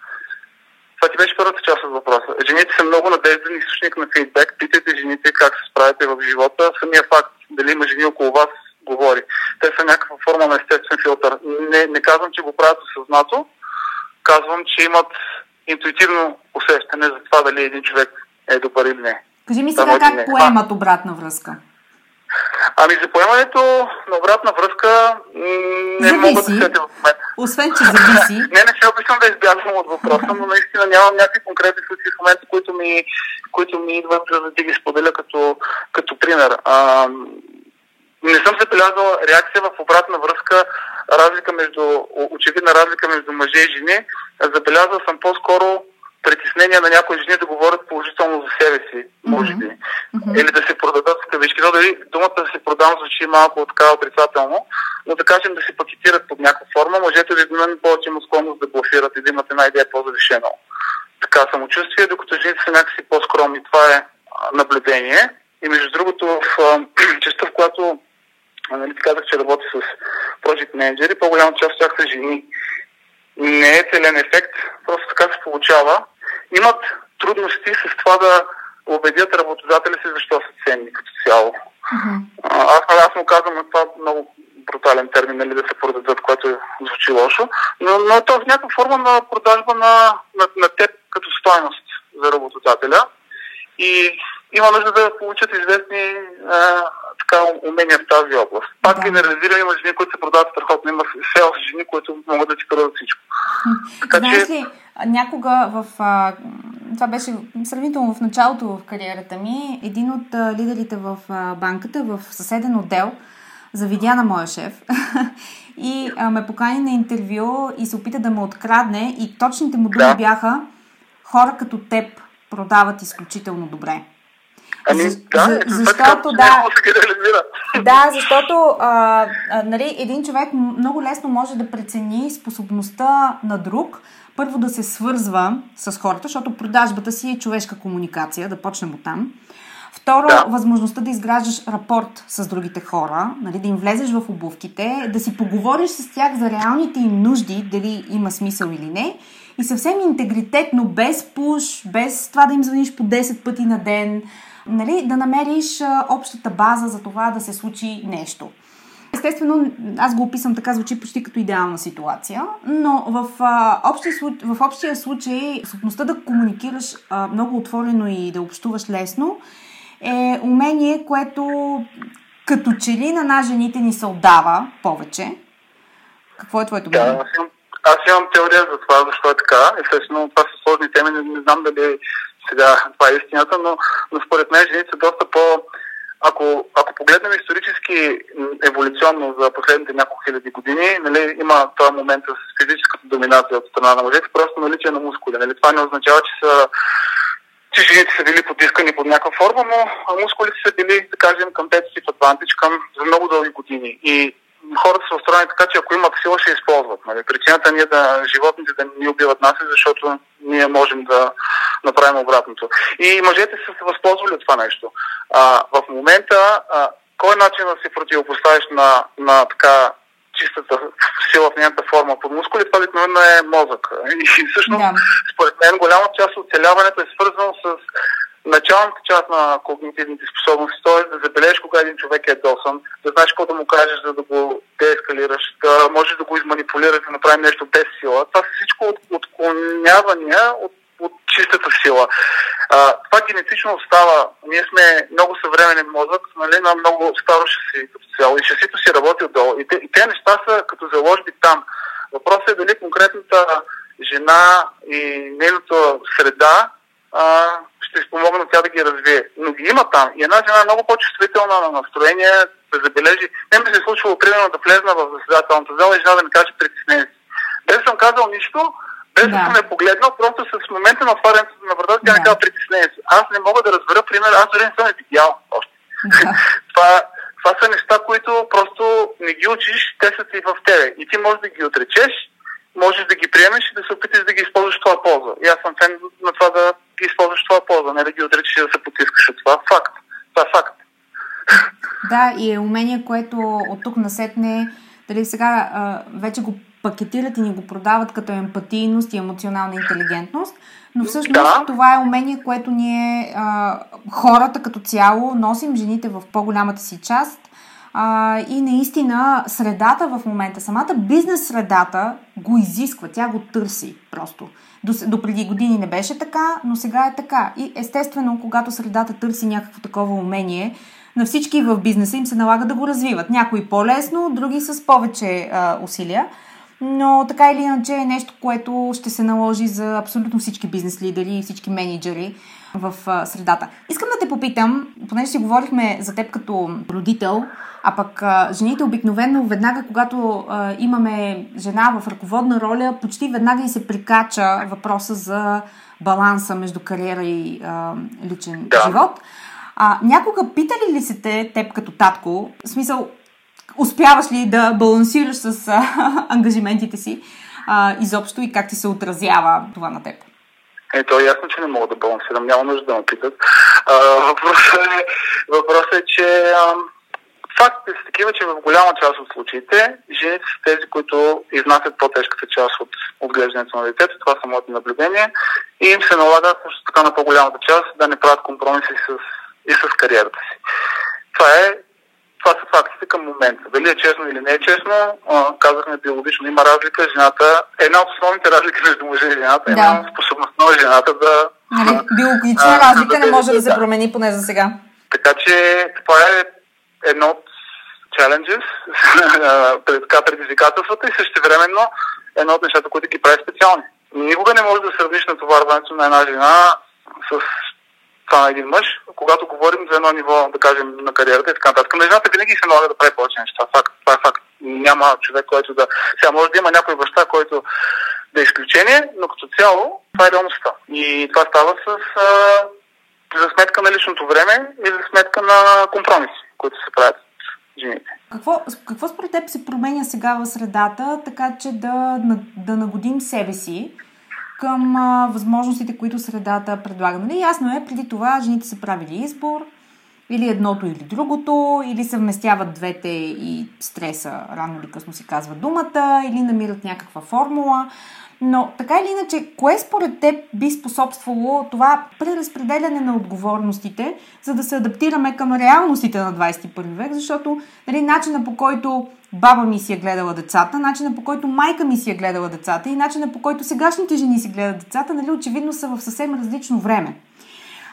Това ти беше първата част от въпроса. Жените са много надежден източник на фидбек. Питайте жените как се справяте в живота. Самия факт дали има жени около вас говори. Те са някаква форма на естествен филтър. Не, не казвам, че го правят осъзнато. Казвам, че имат интуитивно усещане за това дали един човек е добър или не. Кажи ми сега как не. поемат обратна връзка. Ами за поемането на обратна връзка не зависи. мога да се в момента. Освен, че зависи. не, не се опитвам да избягвам от въпроса, но наистина нямам някакви конкретни случаи в момента, които ми, които ми идват за да ти ги споделя като, като пример. А, не съм забелязал реакция в обратна връзка, разлика между, очевидна разлика между мъже и жени. Забелязал съм по-скоро притеснения на някои жени да говорят положително за себе си, може би. Mm-hmm. Или да се продадат в кавички. Но дали думата да се продам звучи малко така отрицателно, но да кажем да се пакетират под някаква форма. Мъжете мен повече има склонност да блофират и да имат една идея по-завишено така самочувствие, докато жените са някакси по-скромни. Това е наблюдение. И между другото, в частта, в която нали, казах, че работя с project менеджери, по-голяма част от тях са жени. Не е целен ефект, просто така се получава имат трудности с това да убедят работодателя си защо са ценни като цяло. Mm-hmm. Аз, аз му казвам на това много брутален термин, нали, да се продадат, което звучи лошо, но, но то е в някаква форма на продажба на, на, на теб като стоеност за работодателя. И има нужда да получат известни а, така, умения в тази област. Пак да. генерализирам, има жени, които се продават страхотно. Има все още жени, които могат да ти продадат всичко. Така, Знаеш ли, някога в... А, това беше сравнително в началото в кариерата ми. Един от а, лидерите в а, банката, в съседен отдел, завидя на моя шеф и а, ме покани на интервю и се опита да ме открадне и точните му думи да. бяха хора като теб продават изключително добре. Ами, да, за, защото, да, да, защото а, а, нали, един човек много лесно може да прецени способността на друг, първо да се свързва с хората, защото продажбата си е човешка комуникация, да почнем от там. Второ, да. възможността да изграждаш рапорт с другите хора, нали, да им влезеш в обувките, да си поговориш с тях за реалните им нужди, дали има смисъл или не. И съвсем интегритетно, без пуш, без това да им звъниш по 10 пъти на ден, нали, да намериш общата база за това да се случи нещо. Естествено, аз го описвам така, звучи почти като идеална ситуация, но в, а, общия, в общия случай способността да комуникираш а, много отворено и да общуваш лесно е умение, което като че ли на нас жените ни се отдава повече. Какво е твоето мнение? Да, аз имам, аз имам теория за това, защо е така. Естествено, това са сложни теми, не, не знам дали сега това е истината, но, но според мен жените са доста по... Ако, ако погледнем исторически еволюционно за последните няколко хиляди години, нали, има този момент с физическата доминация от страна на мъжете, просто наличие на мускули. Нали. Това не означава, че са че жените са били потискани под някаква форма, но мускулите са били, да кажем, competitive advantage към за много дълги години. И хората са устроени така, че ако имат сила, ще използват. Нали? Причината ние да животните да ни убиват нас е, защото ние можем да направим обратното. И мъжете са се възползвали от това нещо. А, в момента, а, кой е начин да се противопоставиш на, на така чистата сила в нейната форма под мускули, това обикновено е мозък. И всъщност, да. според мен, голяма част от оцеляването е свързано с началната част на когнитивните способности, т.е. да забележиш кога един човек е досан, да знаеш какво да му кажеш, за да го деескалираш, да можеш да го изманипулираш, да направим нещо без сила. Това са всичко от, отклонявания от, от чистата сила. А, това генетично остава. Ние сме много съвременен мозък, нали, на много старо шаси като цяло. И шасито си работи отдолу. И те, и те неща са като заложби там. Въпросът е дали конкретната жена и нейната среда а, ще спомогнат тя да ги развие. Но ги има там. И една жена е много по-чувствителна на настроение, да забележи. Не ми се е случвало, примерно, да влезна в заседателната зала и жена да ми каже притеснение. Без съм казал нищо, без да, съм е погледнал, просто с момента на отварянето на вратата, тя да. не казва притеснение. Аз не мога да разбера, пример, аз дори не съм е видял още. Да. това, това са неща, които просто не ги учиш, те са ти в тебе. И ти можеш да ги отречеш, можеш да ги приемеш и да се опиташ да ги използваш това полза. И аз съм фен на това да ги използваш това полза, не да ги отречеш и да се потискаш от това. Факт. Това е факт. Да, и е умение, което от тук насетне, дали сега а, вече го пакетират и ни го продават като емпатийност и емоционална интелигентност, но всъщност да. това е умение, което ние а, хората като цяло носим, жените в по-голямата си част, а, и наистина средата в момента, самата бизнес средата го изисква, тя го търси просто. До, до преди години не беше така, но сега е така. И естествено, когато средата търси някакво такова умение, на всички в бизнеса им се налага да го развиват. Някои по-лесно, други с повече а, усилия. Но така или иначе е нещо, което ще се наложи за абсолютно всички бизнес лидери и всички менеджери в а, средата. Искам да те попитам, понеже си говорихме за теб като родител, а пък а, жените обикновено веднага, когато а, имаме жена в ръководна роля, почти веднага и се прикача въпроса за баланса между кариера и а, личен да. живот. А, някога питали ли се те, теб като татко, в смисъл, успяваш ли да балансираш с а, ангажиментите си а, изобщо и как ти се отразява това на теб? Ето, е ясно, че не мога да балансирам, няма нужда да ме питат. А, въпросът, е, въпросът е, че фактите са такива, че в голяма част от случаите жените са тези, които изнасят по-тежката част от отглеждането на детето. Това са моите наблюдения. И им се налага също така на по-голямата част да не правят компромиси с, и с кариерата си. Това е това са фактите към момента. Дали е честно или не е честно, казахме биологично, има разлика. Жената, една от основните разлики между мъжа и жената е да. способността на жената да... Нали, биологична разлика не може да, да се промени поне за сега. Така че това е едно от challenges, така предизвикателствата и също времено едно от нещата, които ги прави специални. Никога не може да сравниш натоварването на една жена с това на един мъж, когато говорим за едно ниво, да кажем, на кариерата и така нататък. На жената винаги се налага да прави повече неща. Факт, това е факт. Няма човек, който да... Сега може да има някой баща, който да е изключение, но като цяло това е реалността. И това става с а, за сметка на личното време и за сметка на компромиси, които се правят жените. Какво, какво според теб се променя сега в средата, така че да, да нагодим себе си към а, възможностите, които средата предлага. Нали, ясно е, преди това жените са правили избор, или едното или другото, или съвместяват двете и стреса, рано или късно си казва думата, или намират някаква формула. Но така или иначе, кое според теб би способствало това преразпределяне на отговорностите, за да се адаптираме към реалностите на 21 век? Защото нали, начина по който баба ми си е гледала децата, начина по който майка ми си е гледала децата и начина по който сегашните жени си гледат децата, нали, очевидно са в съвсем различно време.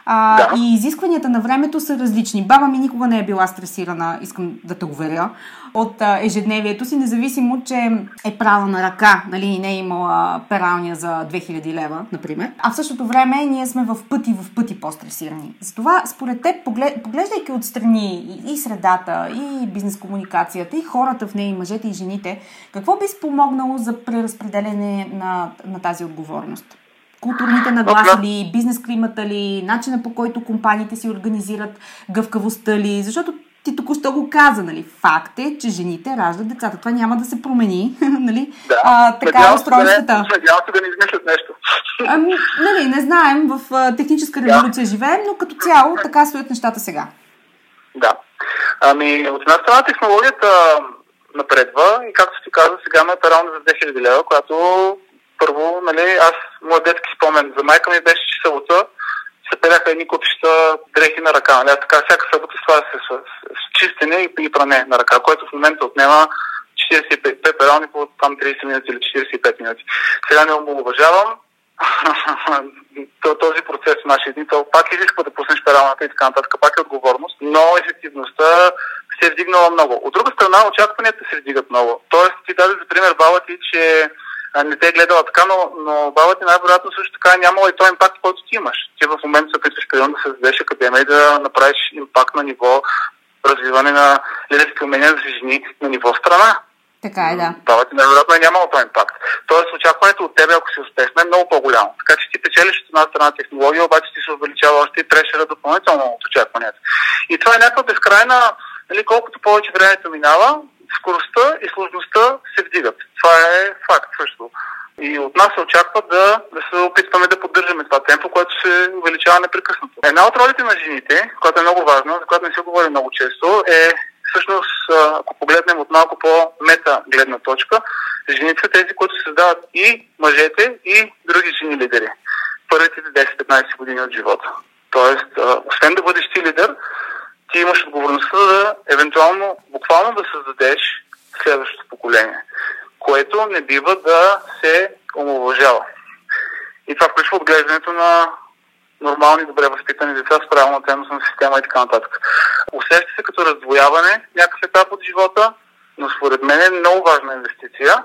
А, да. И изискванията на времето са различни. Баба ми никога не е била стресирана, искам да те уверя, от а, ежедневието си, независимо, че е права на ръка, нали, не е имала пералня за 2000 лева, например. А в същото време ние сме в пъти, в пъти по-стресирани. Затова, според теб, поглед, поглеждайки отстрани и, и средата, и бизнес комуникацията, и хората в нея, и мъжете, и жените, какво би спомогнало за преразпределение на, на тази отговорност? Културните нагласи ли, бизнес климата ли, начина по който компаниите си организират гъвкавостта ли, защото ти току-що го каза, нали? Факт е, че жените раждат децата. Това няма да се промени, нали? Да. А, така е устройствата. Надявам се да не измислят нещо. Ами, нали, не знаем, в а, техническа революция да. живеем, но като цяло така стоят нещата сега. Да. Ами, от една страна технологията напредва и както ти каза, сега ме е равна за 2000 лева, която първо, нали, аз, моят детски спомен за майка ми беше, че събота се пеляха едни купища дрехи на ръка. Нали? Така всяка събота с това се с, с чистене и, и пране на ръка, което в момента отнема 45 перални по там 30 минути или 45 минути. Сега не уважавам този процес в нашия дни, то пак изисква да пуснеш пералната и така нататък, пак е отговорност, но ефективността се е вдигнала много. От друга страна, очакванията се вдигат много. Тоест, ти даде за пример баба ти, че не те е гледала така, но, но баба ти най-вероятно също така е нямала и този импакт, който ти имаш. Ти в момента се опитваш примерно да създадеш академия и да направиш импакт на ниво развиване на лидерски умения за жени на ниво страна. Така е, да. Баба ти най-вероятно е нямала този импакт. Тоест очакването от тебе, ако си успешна, е много по-голямо. Така че ти печелиш от една страна технология, обаче ти се увеличава още и прешера допълнително от очакванията. И това е някаква безкрайна, нали, колкото повече времето минава, скоростта и сложността се вдигат. Това е факт също. И от нас се очаква да, да се опитваме да поддържаме това темпо, което се увеличава непрекъснато. Една от ролите на жените, която е много важна, за която не се говори много често, е всъщност, ако погледнем от малко по-мета гледна точка, жените са тези, които създават и мъжете, и други жени лидери. Първите 10-15 години от живота. Тоест, освен да бъдеш ти лидер, ти имаш отговорността да евентуално, буквално да създадеш следващото поколение, което не бива да се омалважава. И това включва отглеждането на нормални, добре възпитани деца с правилна ценностна система и така нататък. Усеща се като раздвояване някакъв етап от живота, но според мен е много важна инвестиция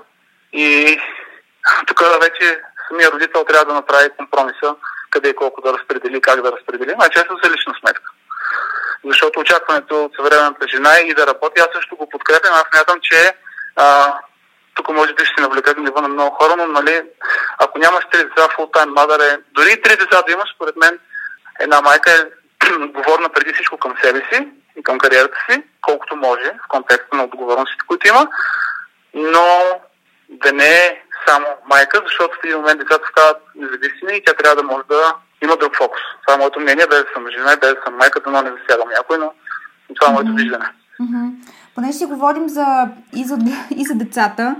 и тук вече самия родител трябва да направи компромиса къде и колко да разпредели, как да разпредели, най-често за лична сметка защото очакването от съвременната жена е и да работи. Аз също го подкрепям. Аз смятам, че а, тук може би ще се навлека на ниво на много хора, но нали, ако нямаш три деца, фултайм мадър е... Дори три деца да имаш, според мен, една майка е отговорна преди всичко към себе си и към кариерата си, колкото може, в контекста на отговорностите, които има, но да не е само майка, защото в един момент децата стават независими и тя трябва да може да има друг фокус. Това е моето мнение, без да съм жена и без да съм майка, но не засягам някой, но това е моето виждане. Mm-hmm. Понеже си говорим за, и, за, и за децата,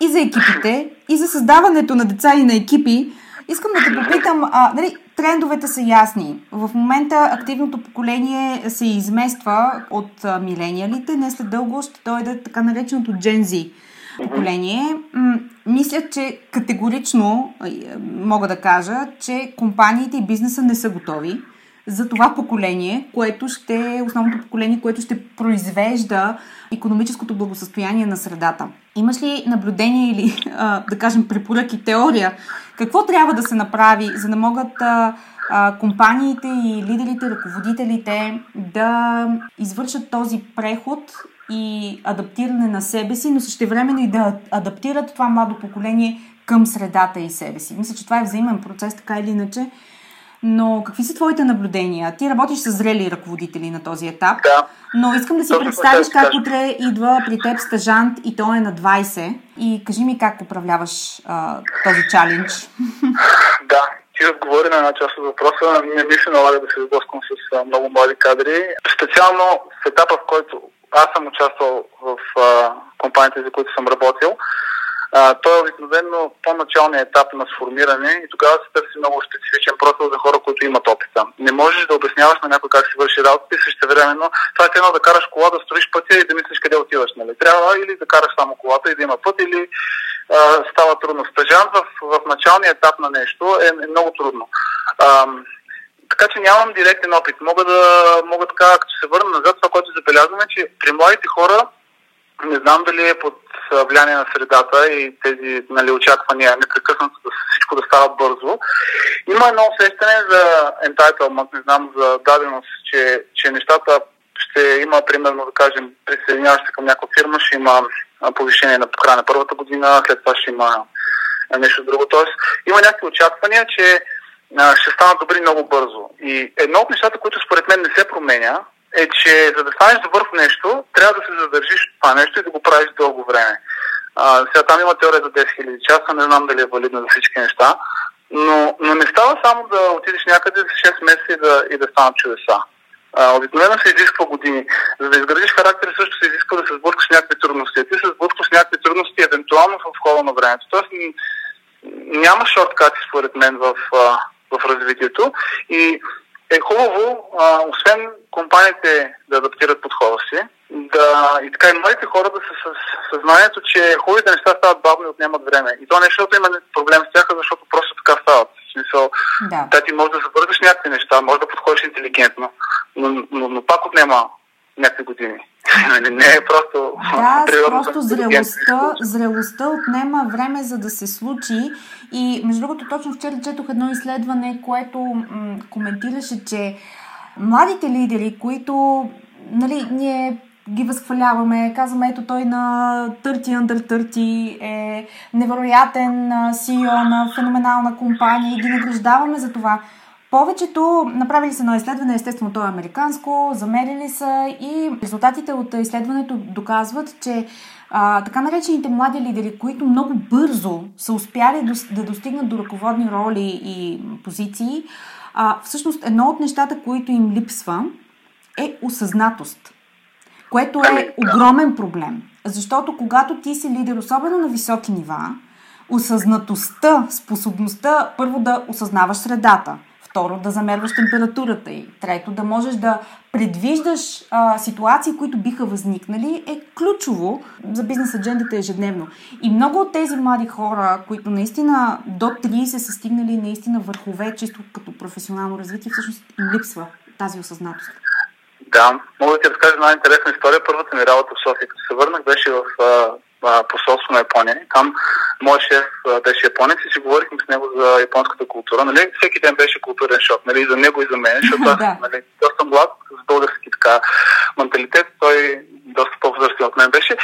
и за екипите, и за създаването на деца и на екипи, искам да те попитам, а, нали, трендовете са ясни. В момента активното поколение се измества от милениалите, не след дълго ще дойде така нареченото Gen Z поколение. Мисля, че категорично мога да кажа, че компаниите и бизнеса не са готови за това поколение, което ще основното поколение, което ще произвежда економическото благосъстояние на средата. Имаш ли наблюдение или, да кажем, препоръки, теория? Какво трябва да се направи, за да могат компаниите и лидерите, ръководителите да извършат този преход и адаптиране на себе си, но същевременно и да адаптират това младо поколение към средата и себе си. Мисля, че това е взаимен процес, така или иначе. Но какви са твоите наблюдения? Ти работиш с зрели ръководители на този етап, да. но искам да си Точно представиш как утре идва при теб стажант и той е на 20 и кажи ми как управляваш а, този чалендж. Да, ти отговори на една част от въпроса. Не ми се налага да се сблъскам с много млади кадри. Специално в етапа, в който аз съм участвал в а, компаниите, за които съм работил. А, той е обикновено по-началният етап на сформиране и тогава се търси много специфичен профил за хора, които имат опита. Не можеш да обясняваш на някой как си върши работа и също времено това е едно да караш кола, да строиш пътя и да мислиш къде отиваш. Нали? Трябва или да караш само колата и да има път, или а, става трудно. Стажант в, в началния етап на нещо е, е много трудно. А, така че нямам директен опит. Мога да, мога така, като се върна назад, това, което забелязваме, че при младите хора не знам дали е под влияние на средата и тези нали, очаквания непрекъснато да всичко да става бързо. Има едно усещане за entitlement, не знам, за даденост, че, че нещата ще има, примерно, да кажем, присъединяваш към някаква фирма, ще има повишение на края на първата година, след това ще има нещо друго. Тоест, има някакви очаквания, че ще станат добри много бързо. И едно от нещата, които според мен не се променя, е, че за да станеш добър в нещо, трябва да се задържиш това нещо и да го правиш дълго време. А, сега там има теория за 10 000 часа, не знам дали е валидна за всички неща, но, но не става само да отидеш някъде за 6 месеца и да, и да станат чудеса. А, обикновено се изисква години. За да изградиш характер също се изисква да се сблъскаш с някакви трудности. Ти се сблъскаш с някакви трудности евентуално в хода на времето. Тоест няма шорткати според мен в, в развитието и е хубаво, а, освен компаниите да адаптират подхода си, да, и така и младите хора да са с съзнанието, че хубавите неща стават бавно и отнемат време. И то не защото има проблем с тях, защото просто така стават. В смисъл, да. да ти може да забързаш някакви неща, може да подходиш интелигентно, но, но, но пак отнема някакви години. Не е просто. Да, просто зрелостта, зрелостта отнема време за да се случи. И между другото, точно вчера четох едно изследване, което м- коментираше, че младите лидери, които нали, ние ги възхваляваме, казваме, ето той на 30 under 30 е невероятен CEO на феноменална компания и ги награждаваме за това. Повечето направили са на изследване, естествено то е американско, замерили са и резултатите от изследването доказват, че а, така наречените млади лидери, които много бързо са успяли да достигнат до ръководни роли и позиции, а, всъщност едно от нещата, които им липсва е осъзнатост, което е огромен проблем. Защото когато ти си лидер, особено на високи нива, осъзнатостта, способността първо да осъзнаваш средата – Второ, да замерваш температурата и трето, да можеш да предвиждаш а, ситуации, които биха възникнали, е ключово за бизнес аджендата ежедневно. И много от тези млади хора, които наистина до 30 са стигнали наистина върхове, чисто като професионално развитие, всъщност им липсва тази осъзнатост. Да, мога да ти разкажа една интересна история. Първата ми работа в София, като се върнах, беше в посолство на Япония. Там моят шеф беше японец и си говорихме с него за японската култура. Нали? Всеки ден беше културен шок, нали? и за него и за мен, защото аз нали, съм млад с български така менталитет, той доста по-възрастен от мен беше.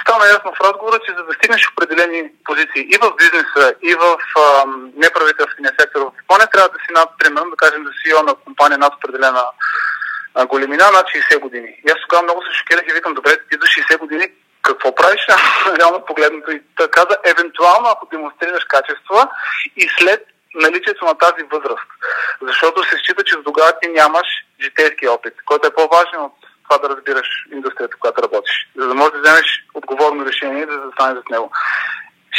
Стана ясно в разговора, че за да стигнеш определени позиции и в бизнеса, и в неправителствения сектор в Япония, трябва да си над, примерно, да кажем, да си на компания над определена големина над 60 години. И аз тогава много се шокирах и викам, добре, ти до 60 години какво правиш, реално погледнато и така да, евентуално ако демонстрираш качества и след наличието на тази възраст. Защото се счита, че тогава ти нямаш житейски опит, който е по-важен от това да разбираш индустрията, в която работиш. За да можеш да вземеш отговорно решение и да застанеш за него.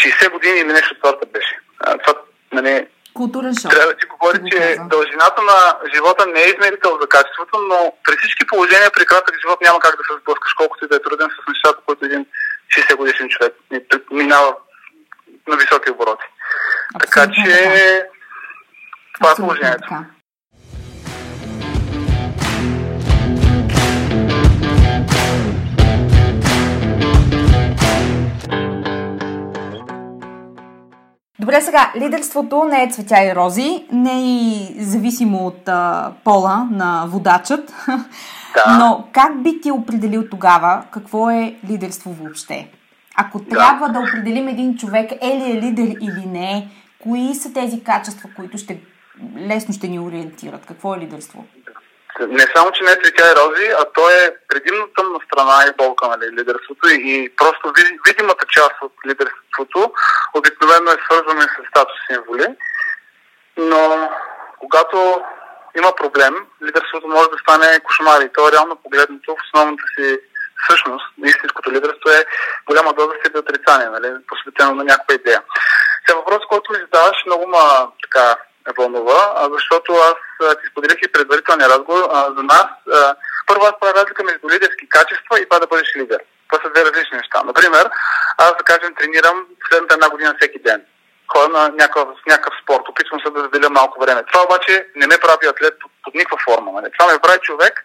60 години или нещо това беше. Това, нали, Културен шок. Трябва да си говори, че дължината на живота не е измерител за качеството, но при всички положения при кратък живот няма как да се сблъскаш, колкото и да е труден с нещата, които един 60 годишен човек минава на високи обороти. Абсолютно така че това е положението. Така. Добре, сега, лидерството не е цветя и рози, не е и зависимо от а, пола на водачът. Да. Но как би ти определил тогава какво е лидерство въобще? Ако да. трябва да определим един човек е ли е лидер или не, кои са тези качества, които ще лесно ще ни ориентират? Какво е лидерство? Не само, че не е цветя и рози, а то е предимно тъмна страна и болка, нали, лидерството. И просто видимата част от лидерството обикновено е свързване с статус символи, но когато има проблем, лидерството може да стане кошмар. И то е реално погледнато в основната си всъщност, истинското лидерство е голяма доза си отрицание, нали, посветено на някаква идея. Сега въпрос, който ми задаваш, много ма така вълнува, защото аз ти споделих и предварителния разговор. За нас, първо аз правя разлика между лидерски качества и това да бъдеш лидер. Това са две различни неща. Например, аз да кажем тренирам следната една година всеки ден. Ходя на някакъв, някакъв спорт, опитвам се да заделя малко време. Това обаче не ме прави атлет под, под никаква форма. Нали? Това ме прави човек,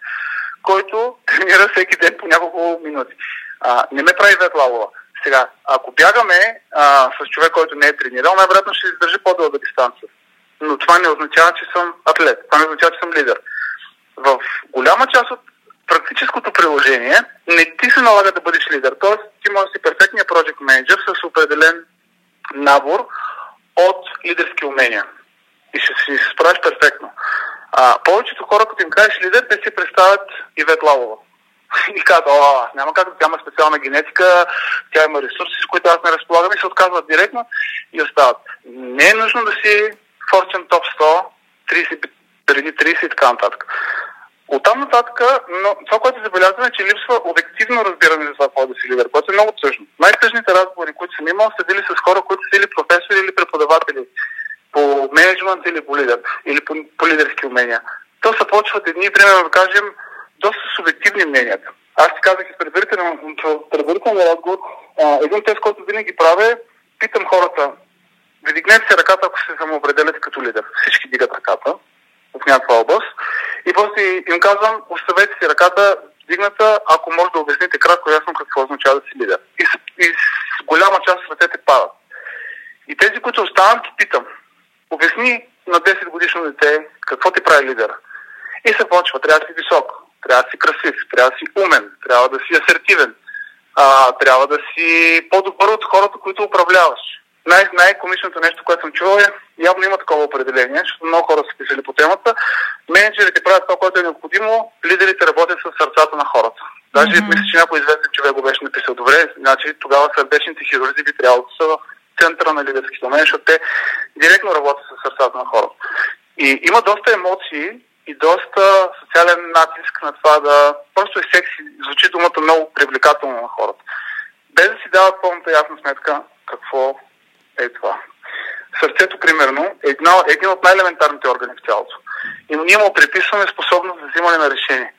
който тренира всеки ден по няколко минути. А, не ме прави ветлалова. Сега, ако бягаме а, с човек, който не е тренирал, най-вероятно ще издържи по-дълга дистанция но това не означава, че съм атлет. Това не означава, че съм лидер. В голяма част от практическото приложение не ти се налага да бъдеш лидер. Тоест, ти можеш да си перфектния project менеджер с определен набор от лидерски умения. И ще си се справиш перфектно. А, повечето хора, като им кажеш лидер, те си представят Ивет Лавова. И казват, о, няма как тя има специална генетика, тя има ресурси, с които аз не разполагам и се отказват директно и остават. Не е нужно да си Fortune Top 100, 30, преди 30 и така нататък. От там нататък, но това, което забелязваме, е, че липсва обективно разбиране за това, какво е да си лидер, което е много тъжно. Най-тъжните разговори, които съм имал, са били с хора, които са или професори, или преподаватели по менеджмент или по лидер, или по, по лидерски умения. То се почват едни, примерно да кажем, доста субективни мненията. Аз ти казах и предварително, предварително разговор, един тест, който винаги правя, питам хората, вдигнете се ръката, ако се самоопределяте като лидер. Всички дигат ръката в някаква област. И после им казвам, оставете си ръката вдигната, ако може да обясните кратко ясно какво означава да си лидер. И и с голяма част от ръцете падат. И тези, които оставам, ги питам. Обясни на 10 годишно дете какво ти прави лидер. И се почва. Трябва да си висок, трябва да си красив, трябва да си умен, трябва да си асертивен, а, трябва да си по-добър от хората, които управляваш. Най- най-комичното нещо, което съм чувал е, явно има такова определение, защото много хора са писали по темата. Менеджерите правят това, което е необходимо, лидерите работят с сърцата на хората. Даже mm-hmm. мисля, че някой известен човек го беше написал добре, значи тогава сърдечните хирурзи би трябвало да са в центъра на лидерските умения, защото те директно работят с сърцата на хората. И има доста емоции и доста социален натиск на това да... Просто е секси, звучи думата много привлекателно на хората. Без да си дават пълната ясна сметка какво е това. Сърцето, примерно, е една, един от най-елементарните органи в тялото. И ние му приписваме способност за взимане на решение.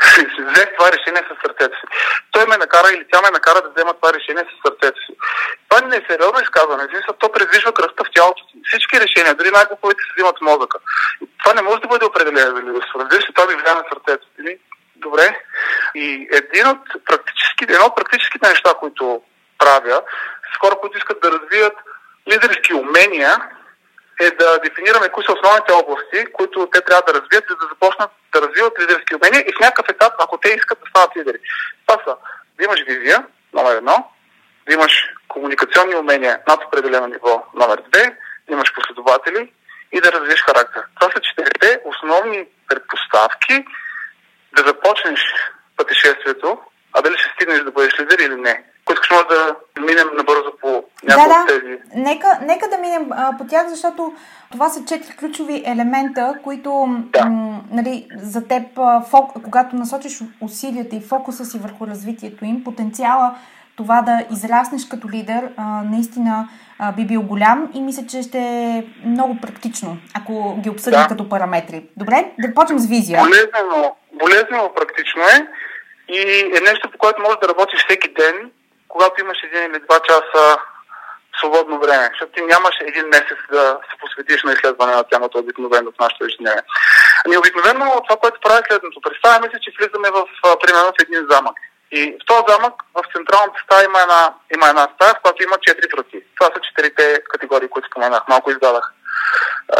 Взех това решение с сърцето си. Той ме накара или тя ме накара да взема това решение с сърцето си. Това не е сериозно изказване. Смисъл, то предвижва кръста в тялото си. Всички решения, дори най-глуповите се взимат мозъка. Това не може да бъде определено за лидерство. Разбира се, това ми влияе на сърцето. Или, добре. И един от практически, едно от практическите неща, които правя, с хора, които искат да развият лидерски умения, е да дефинираме кои са основните области, които те трябва да развият, за да започнат да развиват лидерски умения и в някакъв етап, ако те искат да станат лидери. Това са да имаш визия, номер едно, да имаш комуникационни умения над определено ниво, номер две, да имаш последователи и да развиеш характер. Това са четирите основни предпоставки да започнеш пътешествието, а дали ще стигнеш да бъдеш лидер или не. Искаш, може да минем набързо по някои да, от тези. Нека, нека да минем а, по тях, защото това са четири ключови елемента, които да. м, нали, за теб, фок, когато насочиш усилията и фокуса си върху развитието им, потенциала това да израснеш като лидер а, наистина а, би бил голям и мисля, че ще е много практично, ако ги обсъдим да. като параметри. Добре, да почнем с визия. Болезнено, болезнено практично е и е нещо, по което можеш да работиш всеки ден когато имаш един или два часа свободно време, защото ти нямаш един месец да се посветиш на изследване на темата обикновено в нашето ежедневие. Ами обикновено това, което прави следното. Представяме се, че влизаме в, примерно, в един замък. И в този замък, в централната стая има една, има една стая, в която има четири врати. Това са четирите категории, които споменах. Малко издадах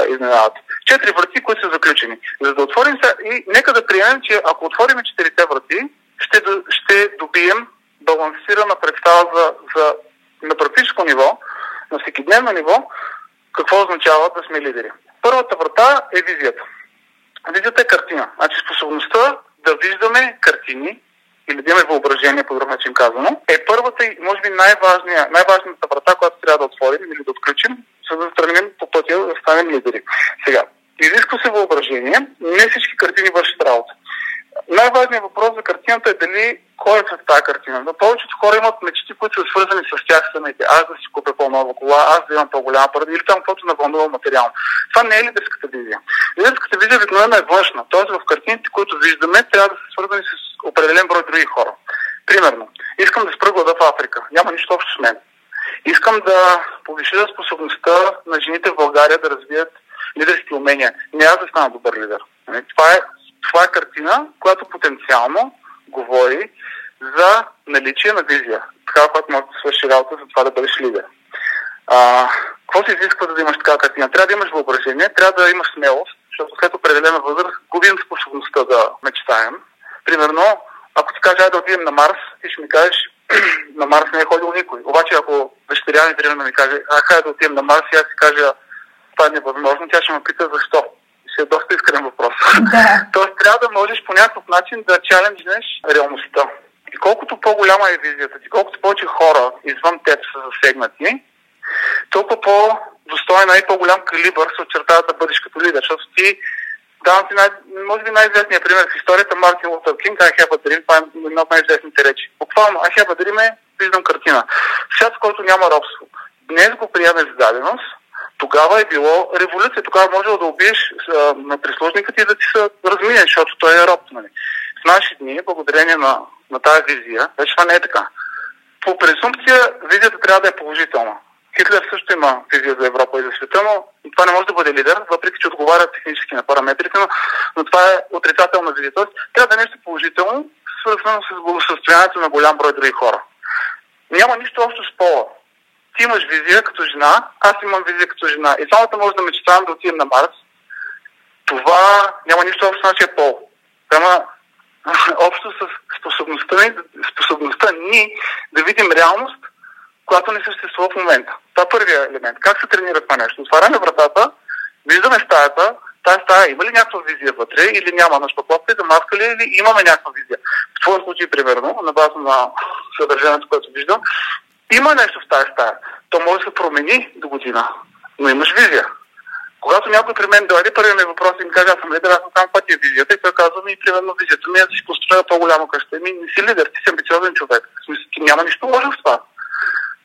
изненадата. Четири врати, които са заключени. За да отворим се, и нека да приемем, че ако отворим четирите врати, ще, ще добием балансирана представа за, за, на практическо ниво, на всекидневно ниво, какво означава да сме лидери. Първата врата е визията. Визията е картина. Значи способността да виждаме картини или да имаме въображение, по друг начин казано, е първата и може би най-важната врата, която трябва да отворим или да отключим, за да тръгнем по пътя да станем лидери. Сега, изисква се въображение, не всички картини вършат работа. Най-важният въпрос за картината е дали кой е с тази картина. Но повечето хора имат мечти, които са свързани с тях самите. Аз да си купя по-нова кола, аз да имам по-голяма парада или там каквото навълнува материално. Това не е лидерската визия. Лидерската визия обикновено е външна. Тоест в картините, които виждаме, трябва да са свързани с определен брой други хора. Примерно, искам да спра глада в Африка. Няма нищо общо с мен. Искам да повиша способността на жените в България да развият лидерски умения. Не аз да стана добър лидер. Нали? Това е това е картина, която потенциално говори за наличие на визия. Такава, която може да свърши работа за това да бъдеш лидер. А, какво се изисква да имаш такава картина? Трябва да имаш въображение, трябва да имаш смелост, защото след определена възраст губим способността да мечтаем. Примерно, ако ти кажа да отидем на Марс, ти ще ми кажеш, на Марс не е ходил никой. Обаче, ако дъщеря ми примерно ми каже, а хайде да отидем на Марс, и аз си кажа, това е невъзможно, тя ще ме пита защо е доста искрен въпрос. Да. Тоест трябва да можеш по някакъв начин да чаленджнеш реалността. И колкото по-голяма е визията ти, колкото повече хора извън теб са засегнати, толкова по-достойна и по-голям калибър се очертава да бъдеш като лидер, защото ти Давам ти, най- може би най-известният пример в историята Мартин Лутър Кинг, I have a dream, това е една от най-известните речи. Буквално, I have a dream е, виждам картина. Свят, в който няма робство. Днес го приеме за даденост, тогава е било революция. Тогава можело да убиеш а, на прислужника ти да ти се размине, защото той е роб. Нали. В наши дни, благодарение на, на тази визия, вече това не е така. По презумпция, визията трябва да е положителна. Хитлер също има визия за Европа и за света, но това не може да бъде лидер, въпреки че отговаря технически на параметрите, но, но това е отрицателна визия. Тоест, трябва да е нещо положително, свързано с благосъстоянието на голям брой други хора. Няма нищо общо с пола. Ти имаш визия като жена, аз имам визия като жена. И двамата може да мечтаем да отидем на Марс. Това няма нищо общо с нашия пол. Няма общо с способността ни, способността ни да видим реалност, която не съществува в момента. Това е първият елемент. Как се тренира това нещо? Отваряме вратата, виждаме стаята, тази стая има ли някаква визия вътре или няма? На шпаклопка да маска ли или имаме някаква визия? В твоя случай, примерно, на база на съдържанието, което виждам, има нещо в тази стая. То може да се промени до година, но имаш визия. Когато някой при мен дойде, първият ми въпрос и ми каже, аз съм лидер, аз съм там, е визията? И той казва ми, примерно, визията ми е да си построя по-голяма къща. Ми, не си лидер, ти си амбициозен човек. В смисъл, ти няма нищо лошо в това.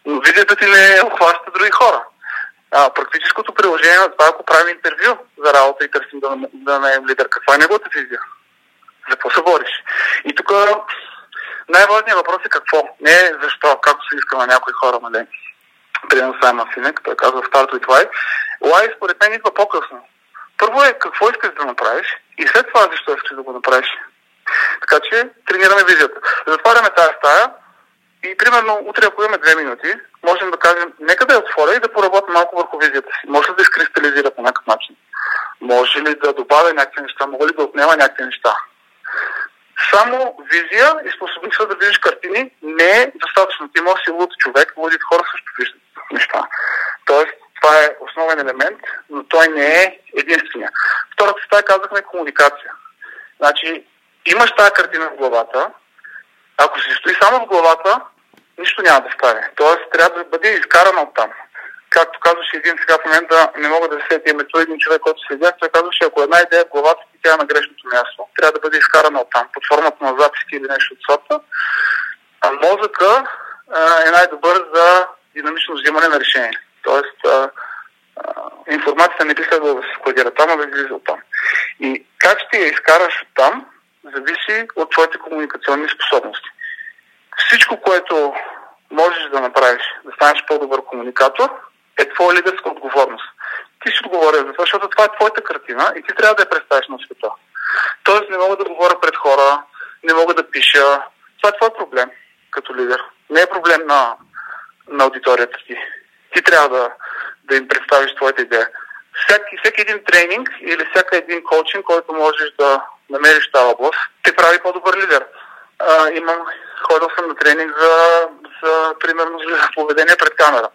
Но визията ти не обхваща други хора. А, практическото приложение на това, ако правим интервю за работа и търсим да, да наем лидер, каква е неговата визия? За какво се бориш? И тук най-важният въпрос е какво. Не е защо, както се иска на някои хора, нали? Примерно Саймон Синек, той казва Start with Why. Why според мен идва по-късно. Първо е какво искаш да направиш и след това защо искаш да го направиш. Така че тренираме визията. Затваряме тази стая и примерно утре, ако имаме две минути, можем да кажем, нека да я отворя и да поработим малко върху визията си. Може ли да изкристализира по някакъв начин? Може ли да добавя някакви неща? Мога ли да отнема някакви неща? Само визия и способността да виждаш картини не е достатъчно. Ти можеш си луд човек, лудите хора също виждат неща. Тоест, това е основен елемент, но той не е единствения. Втората стая казахме комуникация. Значи, имаш тази картина в главата, ако се стои само в главата, нищо няма да стане. Тоест, трябва да бъде изкарана от там. Както казваше един сега в момента, не мога да се сетя името един човек, който седях, той казваше, ако една идея в главата ти тя е на грешното място, трябва да бъде изкарана от там, под формата на записки или нещо от сорта. А мозъка е най-добър за динамично взимане на решение. Тоест, а, а, информацията не би следвало да се складира там, а да излиза от там. И как ще я изкараш от там, зависи от твоите комуникационни способности. Всичко, което можеш да направиш, да станеш по-добър комуникатор, е твоя лидерска отговорност. Ти ще отговоря за това, защото това е твоята картина и ти трябва да я представиш на света. Тоест не мога да говоря пред хора, не мога да пиша. Това е твой проблем като лидер. Не е проблем на, на аудиторията ти. Ти трябва да, да им представиш твоята идея. Всеки, всеки един тренинг или всеки един коучинг, който можеш да намериш тази област, те прави по-добър лидер. А, имам, ходил съм на тренинг за, за примерно за поведение пред камера.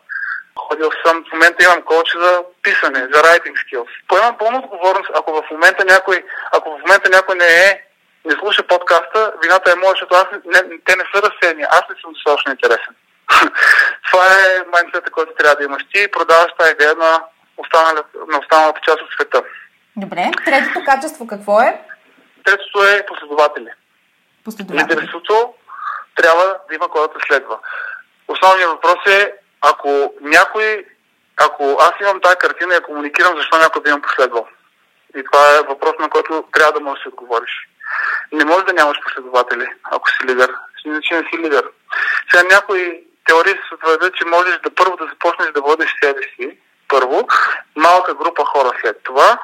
Ходил съм, в момента имам коуч за писане, за writing skills. Поемам пълна отговорност, ако в момента някой, ако в момента някой не е, не слуша подкаста, вината е моя, защото аз не, те не са разсеяни, аз не съм достатъчно интересен. Това е майндсета, който трябва да имаш ти и продаваш тази идея на, останалата, на останалата част от света. Добре, третото качество какво е? Третото е последователи. Последователи. Лидерството трябва да има кой да следва. Основният въпрос е, ако някой, ако аз имам тази картина и я комуникирам, защо някой да имам последвал? И това е въпрос, на който трябва да можеш да отговориш. Не може да нямаш последователи, ако си лидер. Иначе не си лидер. Сега някои теории се твърдят, че можеш да първо да започнеш да водиш себе си, първо, малка група хора след това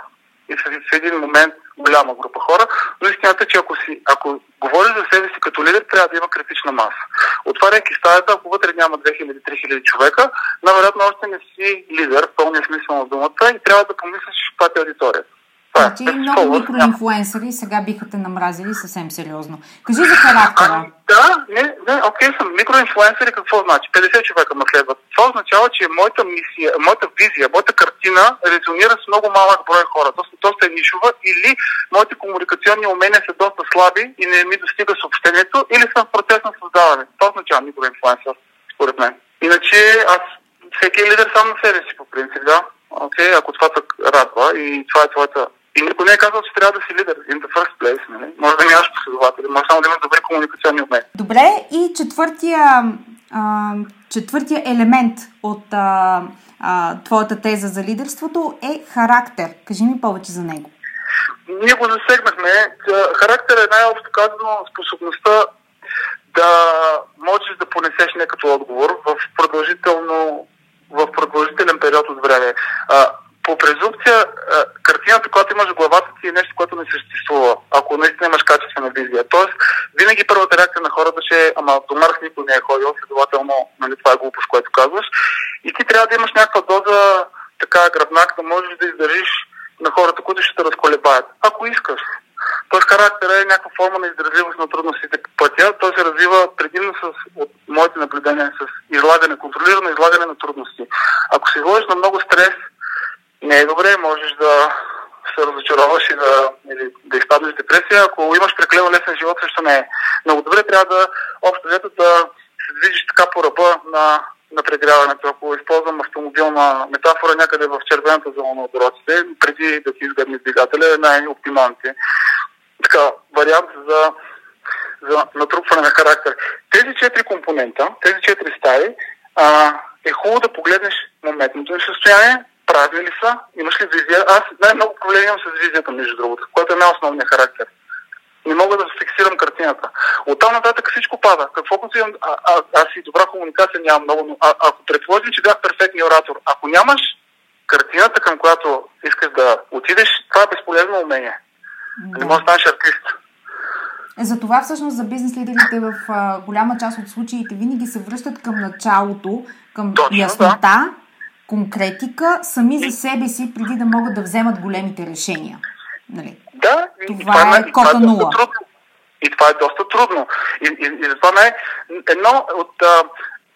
и в един момент голяма група хора, но истината е, че ако, си, ако говориш за себе си като лидер, трябва да има критична маса. Отваряйки стаята, ако вътре няма 2000-3000 човека, най-вероятно още не си лидер, в пълния смисъл на думата и трябва да помислиш каква е аудиторията. Това е. Значи много микроинфлуенсъри сега биха те намразили съвсем сериозно. Кажи за характера. А, да, не, не, окей съм. Микроинфлуенсъри какво значи? 50 човека ме следват. Това означава, че моята мисия, моята визия, моята картина резонира с много малък брой хора. Доста, доста е нишова или моите комуникационни умения са доста слаби и не ми достига съобщението или съм в процес на създаване. Това означава микроинфлуенсър, според мен. Иначе аз всеки е лидер сам на себе си, по принцип, да. Окей, okay, ако това те радва и това е твоята и никой не е казал, че трябва да си лидер in the first place. Нали? Може да нямаш последователи, може само да имаш добри комуникационни умения. Добре, и четвъртия, а, четвъртия елемент от а, а, твоята теза за лидерството е характер. Кажи ми повече за него. Ние го засегнахме. Характер е най-общо казано способността да можеш да понесеш не като отговор в продължително в продължителен период от време. А, по презумпция, картината, която имаш в главата ти е нещо, което не съществува, ако наистина имаш качествена визия. Тоест, винаги първата реакция на хората ще е, ама до Марс никой не е ходил, следователно, нали, това е глупост, което казваш. И ти трябва да имаш някаква доза така гръбнак, да можеш да издържиш на хората, които ще те разколебаят. Ако искаш. Тоест характера е някаква форма на издръжливост на трудностите по пътя. Той се развива предимно с, от моите наблюдения с излагане, контролирано излагане на трудности. Ако се изложиш на много стрес, не е добре, можеш да се разочароваш и да, или, да изпаднеш в депресия. Ако имаш прекалено лесен живот, също не е. Много добре трябва да общо взето да се движиш така по ръба на, на прегряването. Ако използвам автомобилна метафора някъде в червената зона на оборотите, преди да ти изгърне двигателя, е най-оптималните. Така, вариант за, за натрупване на характер. Тези четири компонента, тези четири стаи, а, е хубаво да погледнеш моментното ни състояние, прави ли са, имаш ли визия. Аз най-много проблеми имам с визията, между другото, което е най-основният характер. Не мога да фиксирам картината. От там нататък всичко пада. Какво като имам, а, а, аз и добра комуникация нямам много, но а, ако предположим, че бях перфектният оратор, ако нямаш картината, към която искаш да отидеш, това е безполезно умение. Да. Не можеш да станеш артист. Затова всъщност за бизнес лидерите в а, голяма част от случаите винаги се връщат към началото, към Точно, яснота, да конкретика сами за себе си, преди да могат да вземат големите решения. Нали? Да, това, това е, е кота нула. И това е доста трудно. И, и, и затова е едно от а,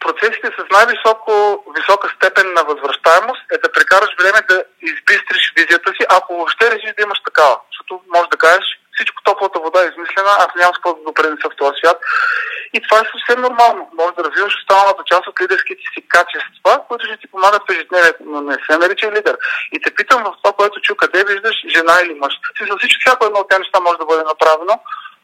процесите с най-високо висока степен на възвръщаемост е да прекараш време да избистриш визията си, ако въобще решиш да имаш такава. Защото може да кажеш, всичко топлата вода е измислена, аз нямам какво да допренеса в този свят. И това е съвсем нормално. Може да развиваш останалата част от лидерските си качества, които ще ти помагат в ежедневието, но не се нарича лидер. И те питам в това, което чу, къде виждаш жена или мъж. Смисъл, всичко, всяко едно от тези неща може да бъде направено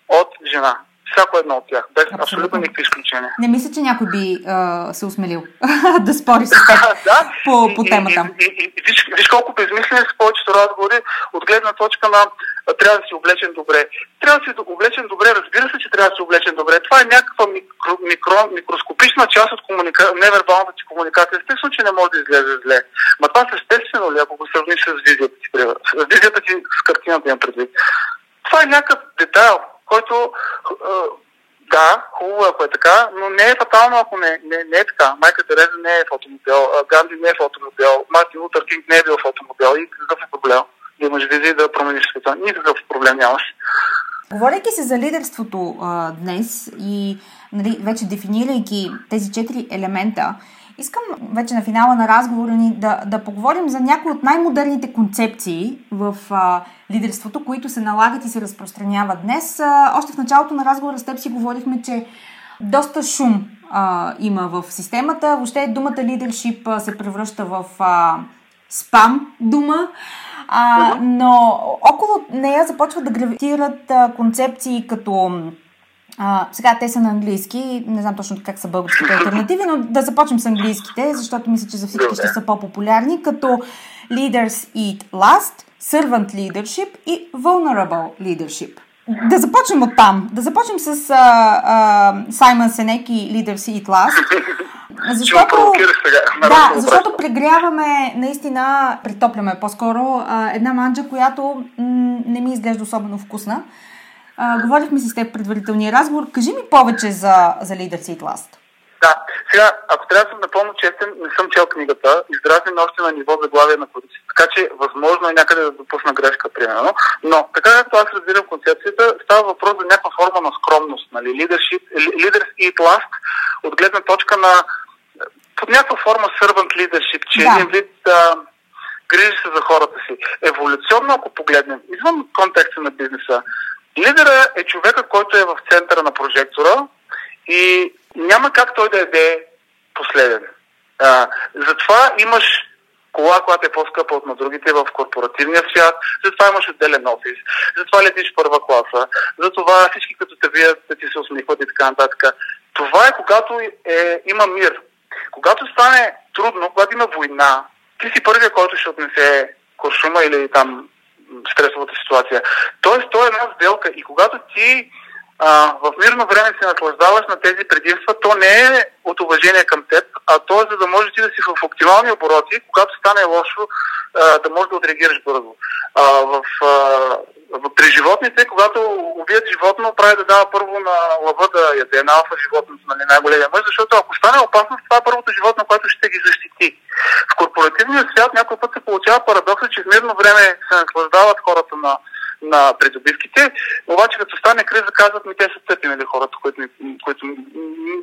от жена. Всяко едно от тях, без абсолютно, абсолютно никакви изключения. Не мисля, че някой би а, се осмелил да спори с теб да, по, по темата. И, и, и, и виж, виж колко безмислени с повечето разговори от гледна точка на трябва да си облечен добре. Трябва да си облечен добре, разбира се, че трябва да си облечен добре. Това е някаква микро, микро, микроскопична част от комуника... невербалната ти комуникация. Естествено, че не може да излезе зле. Ма това съществено ли, ако го сравниш с визията ти, с визията ти с картината имам предвид. Това е някакъв детайл, който да, хубаво е, ако е така, но не е фатално, ако не, не, не е така. Майка Тереза не е фотомодел, Ганди не е фотомодел, Мартин Лутър Кинг не е бил фотомодел и какъв е проблем? Да имаш визия да промениш света. Никакъв проблем нямаш. Говорейки се за лидерството а, днес и нали, вече дефинирайки тези четири елемента, Искам вече на финала на разговора ни да, да поговорим за някои от най-модерните концепции в а, лидерството, които се налагат и се разпространяват днес. А, още в началото на разговора с теб си говорихме, че доста шум а, има в системата. Въобще думата лидершип се превръща в а, спам дума. А, но около нея започват да гравитират а, концепции като а, сега те са на английски, не знам точно как са българските альтернативи, но да започнем с английските, защото мисля, че за всички ще са по-популярни, като Leaders Eat Last, Servant Leadership и Vulnerable Leadership. Да започнем от там. Да започнем с Саймън Сенек и Leaders Eat Last. Защото, да, защото прегряваме, наистина, притопляме по-скоро една манджа, която м- не ми изглежда особено вкусна. А, говорихме си с теб предварителния разговор. Кажи ми повече за, за Leaders Eat Last. Да, сега, ако трябва да съм напълно честен, не съм чел книгата, изграждане още на ниво заглавие на кодици. Така че възможно е някъде да допусна грешка, примерно. Но така както аз разбирам концепцията, става въпрос за някаква форма на скромност, нали? Leadership, leaders eat last, от гледна точка на под някаква форма servant leadership, че да. един вид а, грижи се за хората си. Еволюционно, ако погледнем, извън контекста на бизнеса, лидера е човека, който е в центъра на прожектора и няма как той да еде последен. А, затова имаш кола, която е по-скъпа от на другите в корпоративния свят, затова имаш отделен офис, затова летиш първа класа, затова всички като те вият да ти се усмихват и така нататък. Това е когато е, има мир. Когато стане трудно, когато има война, ти си първия, който ще отнесе куршума или там стресовата ситуация. Тоест, то е една сделка и когато ти а, в мирно време се наслаждаваш на тези предимства, то не е от уважение към теб, а то е за да можеш ти да си в оптимални обороти, когато стане лошо, а, да можеш да отреагираш бързо. А, в, а, при животните, когато убият животно, прави да дава първо на лъва да яде на алфа животното, нали, най-големия мъж, защото ако стане опасност, това е първото животно, което ще ги защити. В корпоративния свят някой път се получава парадокса, че в мирно време се наслаждават хората на на придобивките, обаче като стане криза казват ми те са тъпи, нали, хората, които, които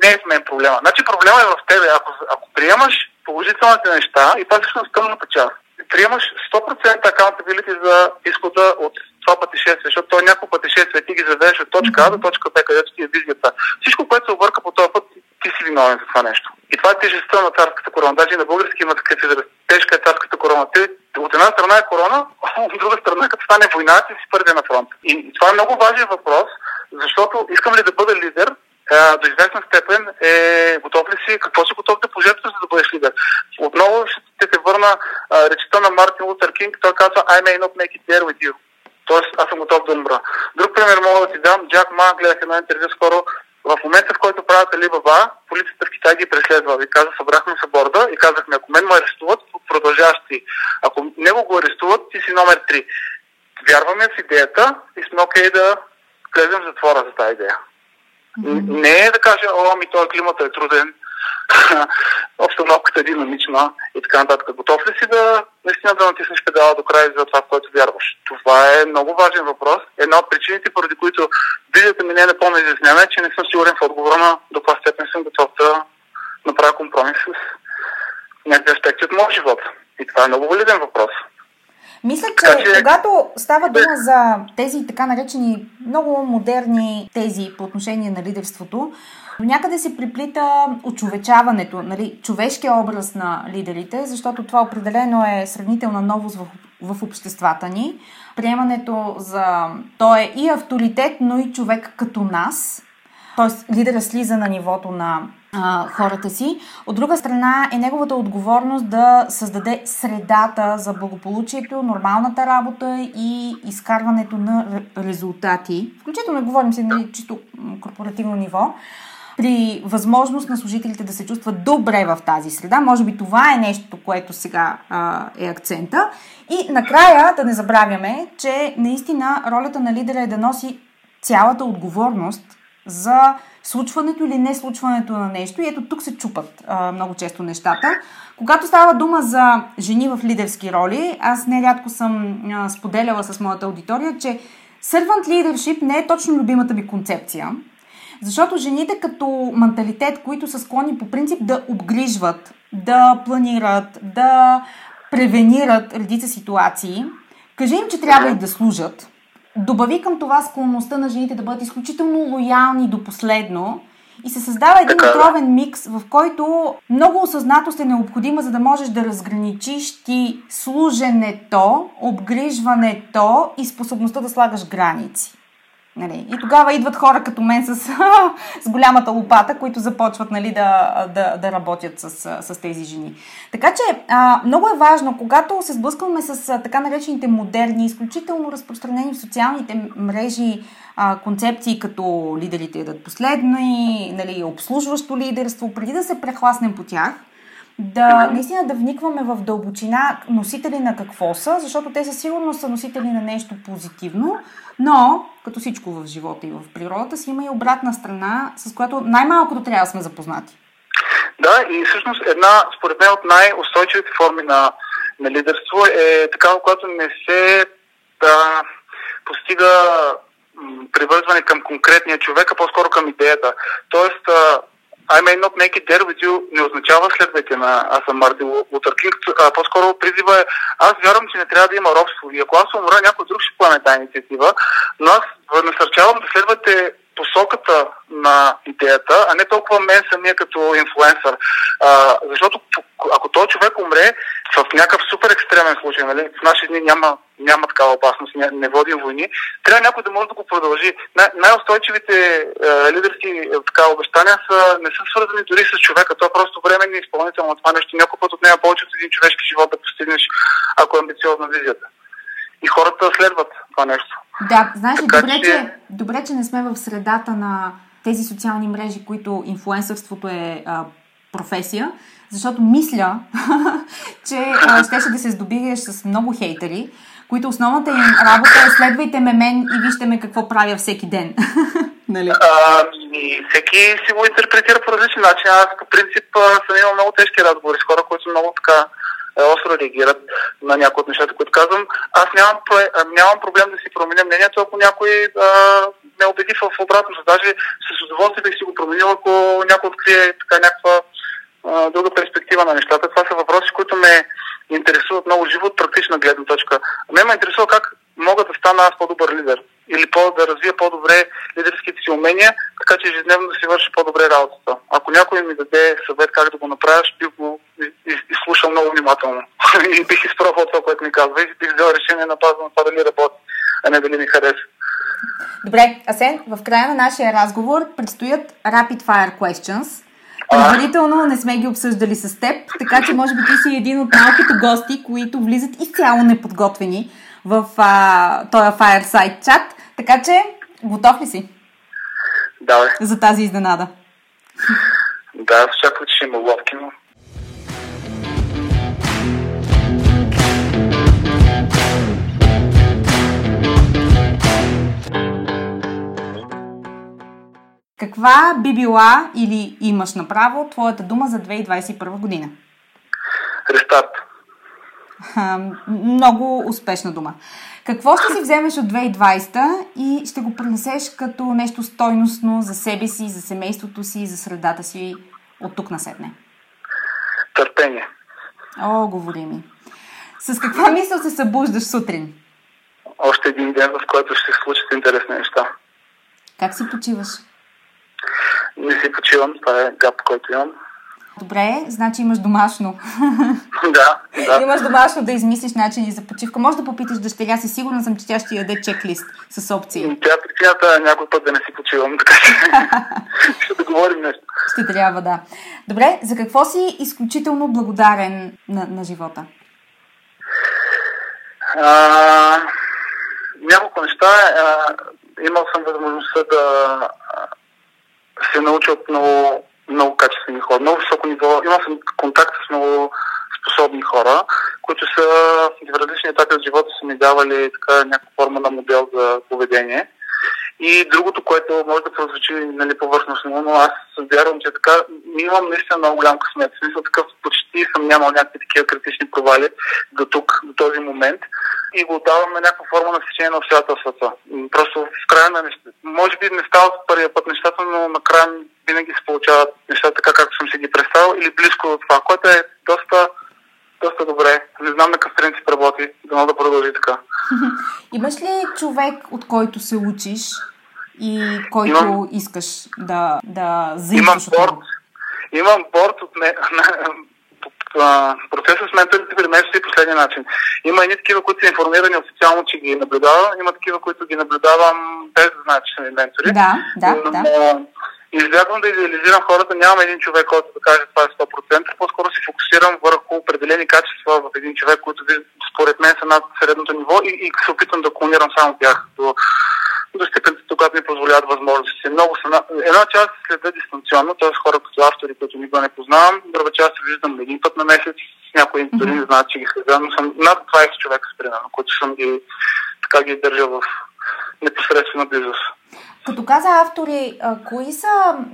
не е в мен проблема. Значи проблема е в тебе. Ако, ако приемаш положителните неща, и това всъщност тъмната част, приемаш 100% accountability за изхода от това пътешествие, защото то е няколко пътешествия, ти ги заведеш от точка А до точка Б, където ти е визията. Всичко, което се обърка по този път, ти си виновен за това нещо. И това е тежестта на царската корона. Даже на български има такъв израз. Тежка е царската корона. Ти, от една страна е корона, от друга страна, като стане война, ти си първия на фронт. И това е много важен въпрос, защото искам ли да бъда лидер, до известна степен е готов ли си, какво си готов да пожертваш, за да бъдеш лидер. Отново ще те върна а, речета на Мартин Лутер Кинг, той казва I may not make it there with you. Тоест, аз съм готов да умра. Друг пример мога да ти дам. Джак Ма, гледах едно интервю скоро, в момента, в който правят Алибаба, полицията в Китай ги преследва. И каза, събрахме се борда и казахме, ако мен ме арестуват, продължаваш ти. Ако него го арестуват, ти си номер 3. Вярваме в идеята и сме окей да влезем в затвора за тази идея. Mm-hmm. Не е да кажа, о, ми този климата е труден, обстановката е динамична и така нататък. Готов ли си да наистина да натиснеш педала до края за това, в което вярваш? Това е много важен въпрос. Една от причините, поради които визията ми не е напълно изяснена, е, че не съм сигурен в отговора на до каква степен съм готов да направя компромис с някакви аспекти от моят живот. И това е много валиден въпрос. Мисля, че, че когато става дума за тези така наречени много модерни тези по отношение на лидерството, до някъде се приплита очовечаването, нали, човешкия образ на лидерите, защото това определено е сравнителна новост в, в обществата ни. Приемането за... Той е и авторитет, но и човек като нас. Тоест, лидера слиза на нивото на а, хората си. От друга страна е неговата отговорност да създаде средата за благополучието, нормалната работа и изкарването на резултати. Включително говорим си на нали, чисто корпоративно ниво при възможност на служителите да се чувстват добре в тази среда. Може би това е нещо, което сега а, е акцента. И накрая да не забравяме, че наистина ролята на лидера е да носи цялата отговорност за случването или не случването на нещо. И ето тук се чупат а, много често нещата. Когато става дума за жени в лидерски роли, аз нерядко съм а, споделяла с моята аудитория, че servant leadership не е точно любимата ми концепция. Защото жените като менталитет, които са склонни по принцип да обгрижват, да планират, да превенират редица ситуации, кажи им, че трябва и да служат, добави към това склонността на жените да бъдат изключително лоялни до последно и се създава един отровен микс, в който много осъзнатост е необходима, за да можеш да разграничиш ти служенето, обгрижването и способността да слагаш граници. Нали? И тогава идват хора като мен с, с голямата лопата, които започват нали, да, да, да работят с, с тези жени. Така че а, много е важно, когато се сблъскваме с а, така наречените модерни, изключително разпространени в социалните мрежи а, концепции като лидерите идат последно и нали, обслужващо лидерство, преди да се прехласнем по тях, да наистина да вникваме в дълбочина носители на какво са, защото те със сигурност са носители на нещо позитивно, но като всичко в живота и в природата си има и обратна страна, с която най-малкото трябва да сме запознати. Да, и всъщност една, според мен, от най-устойчивите форми на, на лидерство е такава, която не се да, постига привързване към конкретния човек, а по-скоро към идеята. Тоест, I may not make it there with you не означава следвайте на аз съм Мартин Лутър Кинг, а по-скоро призива е аз вярвам, че не трябва да има робство. И ако аз умра, някой друг ще поеме тази инициатива, но аз насърчавам да следвате посоката на идеята, а не толкова мен самия като инфлуенсър. А, защото ако този човек умре в някакъв супер екстремен случай, нали, в наши дни няма, няма такава опасност, не, не водим войни, трябва някой да може да го продължи. Най- най-устойчивите е, лидерски е, така, обещания са, не са свързани дори с човека, то е просто временни изпълнител на това нещо. Някой път отнема повече от един човешки живот да постигнеш, ако е амбициозна визията. И хората следват това нещо. Да, знаеш ли, добре, че... че, добре, че не сме в средата на тези социални мрежи, които инфлуенсърството е а, професия, защото мисля, че а, щеше да се здобиеш с много хейтери, които основната им работа е следвайте ме мен и вижте ме какво правя всеки ден. нали? А, всеки си го интерпретира по различен начин. Аз по принцип съм имал много тежки разговори с хора, които са много така остро реагират на някои от нещата, които казвам. Аз нямам, нямам проблем да си променя мнението, ако някой а, ме убеди в обратното. Даже с удоволствие бих си го променил, ако някой открие така някаква а, друга перспектива на нещата. Това са въпроси, които ме интересуват много живо от практична гледна точка. Ме ме интересува как мога да стана аз по-добър лидер или по, да развия по-добре лидерските си умения, така че ежедневно да си върши по-добре работата. Ако някой ми даде съвет как да го направя, ще бих го изслушал много внимателно. и бих изпробвал това, което ми казва и бих взел решение на база на това дали работи, а не дали ми хареса. Добре, Асен, в края на нашия разговор предстоят Rapid Fire Questions. Предварително не сме ги обсъждали с теб, така че може би ти си един от малкото гости, които влизат изцяло неподготвени в а, този Fireside чат. Така че, готов ли си? Да, бе. За тази изненада. Да, очаквам, че ще има ловки, но... Каква би била или имаш направо твоята дума за 2021 година? Рестарт. Много успешна дума. Какво ще си вземеш от 2020 и ще го пренесеш като нещо стойностно за себе си, за семейството си, за средата си от тук насетне? Търпение. О, говори ми. С каква мисъл се събуждаш сутрин? Още един ден, в който ще се случат интересни неща. Как си почиваш? Не си почивам, това е гап, който имам. Добре, значи имаш домашно. Да, да. имаш домашно да измислиш начини за почивка. Може да попиташ дъщеря си, сигурна съм, че тя ще яде чеклист с опции. Тя причината някой път да не си почивам, така че ще да говорим нещо. Ще трябва, да. Добре, за какво си изключително благодарен на, на живота? А, няколко неща. А, имал съм възможността да се науча от много много качествени хора, много високо ниво. Имал съм контакт с много способни хора, които са в различни етапи от живота са ми давали така някаква форма на модел за поведение. И другото, което може да прозвучи нали, повърхностно, но аз вярвам, че така имам наистина много голям късмет. В смисъл такъв почти съм нямал някакви такива критични провали до тук, до този момент. И го давам на някаква форма на сечение на обстоятелствата. Просто в края на нещата. Може би не става първия път нещата, но накрая винаги се получават нещата така, както съм си ги представил или близко до това, което е доста доста добре. Не знам на какъв принцип работи. Дано да продължи така. Имаш ли човек, от който се учиш и който имам, искаш да, да заимстваш имам борт, Имам борт от ме, процесът с менторите при мен стои последния начин. Има едни такива, които са информирани официално, че ги наблюдавам. Има такива, които ги наблюдавам без да знаят, че са ми ментори. Да, да, Но, да. Избягвам да идеализирам хората, нямам един човек, който да каже това е 100%, по-скоро се фокусирам върху определени качества в един човек, които според мен са над средното ниво и, и се опитвам да клонирам само тях до, до степента, когато ми позволяват възможности. Много са, една част следа дистанционно, т.е. хора като автори, които никога не познавам, друга част се виждам един път на месец, някои дори не знаят, че ги следа, но съм над 20 човека, примерно, които съм ги, така ги държа в непосредствена близост. Като каза автори, а, кои са...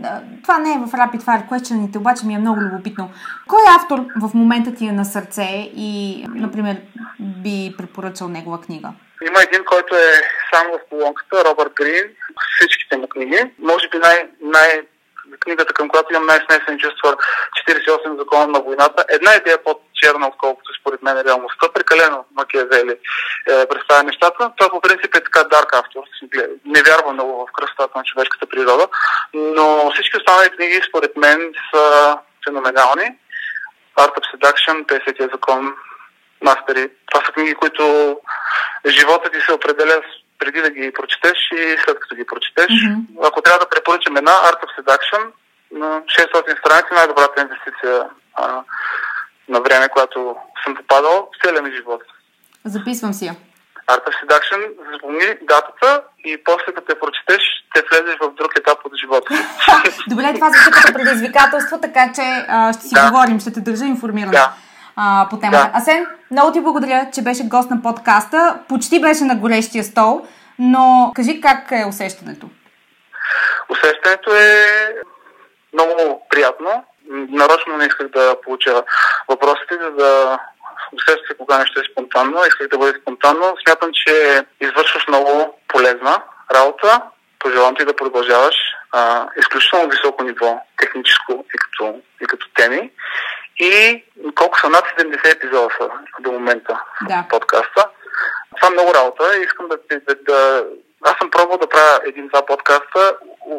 А, това не е в Rapid Fire question обаче ми е много любопитно. Кой автор в момента ти е на сърце и, например, би препоръчал негова книга? Има един, който е сам в колонката, Робърт Грин, всичките му книги. Може би най- най- книгата, към която имам най-смесени чувства 48 закона на войната. Една идея по-черна, отколкото според мен е реалността. Прекалено Макиавели е, представя нещата. Това по принцип е така дарк автор. Не вярвам много в красотата на човешката природа, но всички останали книги според мен са феноменални. Art of Seduction, 50-я закон, Мастери. Това са книги, които живота ти се определя преди да ги прочетеш и след като ги прочетеш. Mm-hmm. Ако трябва да препоръчам една, Art of Seduction, на 600 страници, най-добрата инвестиция а, на време, която съм попадал в целия ми живот. Записвам си я. Art of Seduction, запомни датата и после като я прочетеш, те влезеш в друг етап от живота. Добре, това звучи като предизвикателство, така че а, ще си да. говорим, ще те държа информирана. Да. А, по темата. Да. Асен, много ти благодаря, че беше гост на подкаста. Почти беше на горещия стол, но кажи как е усещането? Усещането е много приятно. Нарочно не исках да получа въпросите, за да усеща кога нещо е спонтанно. Исках да бъде спонтанно. Смятам, че извършваш много полезна работа. Пожелавам ти да продължаваш а, изключително високо ниво, техническо и като, и като теми. И колко са над 70 епизода са до момента да. в подкаста. Това е много работа. Искам да, да, да... Аз съм пробвал да правя един-два подкаста.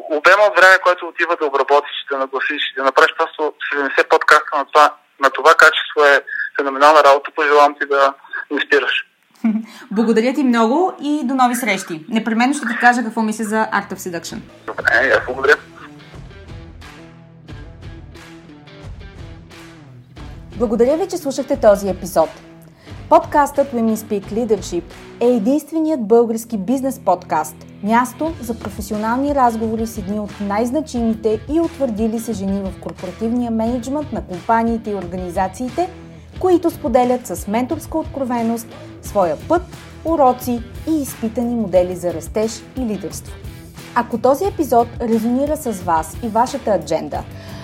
Обема от време, което отива да обработиш, да нагласиш, да направиш просто 70 подкаста на това, на това качество е феноменална работа. Пожелавам ти да не спираш. Благодаря ти много и до нови срещи. Непременно ще ти кажа какво мисля за Act of Seduction. Добре, аз благодаря. Благодаря ви, че слушахте този епизод. Подкастът Women Speak Leadership е единственият български бизнес подкаст, място за професионални разговори с едни от най-значимите и утвърдили се жени в корпоративния менеджмент на компаниите и организациите, които споделят с менторска откровеност своя път, уроци и изпитани модели за растеж и лидерство. Ако този епизод резонира с вас и вашата адженда –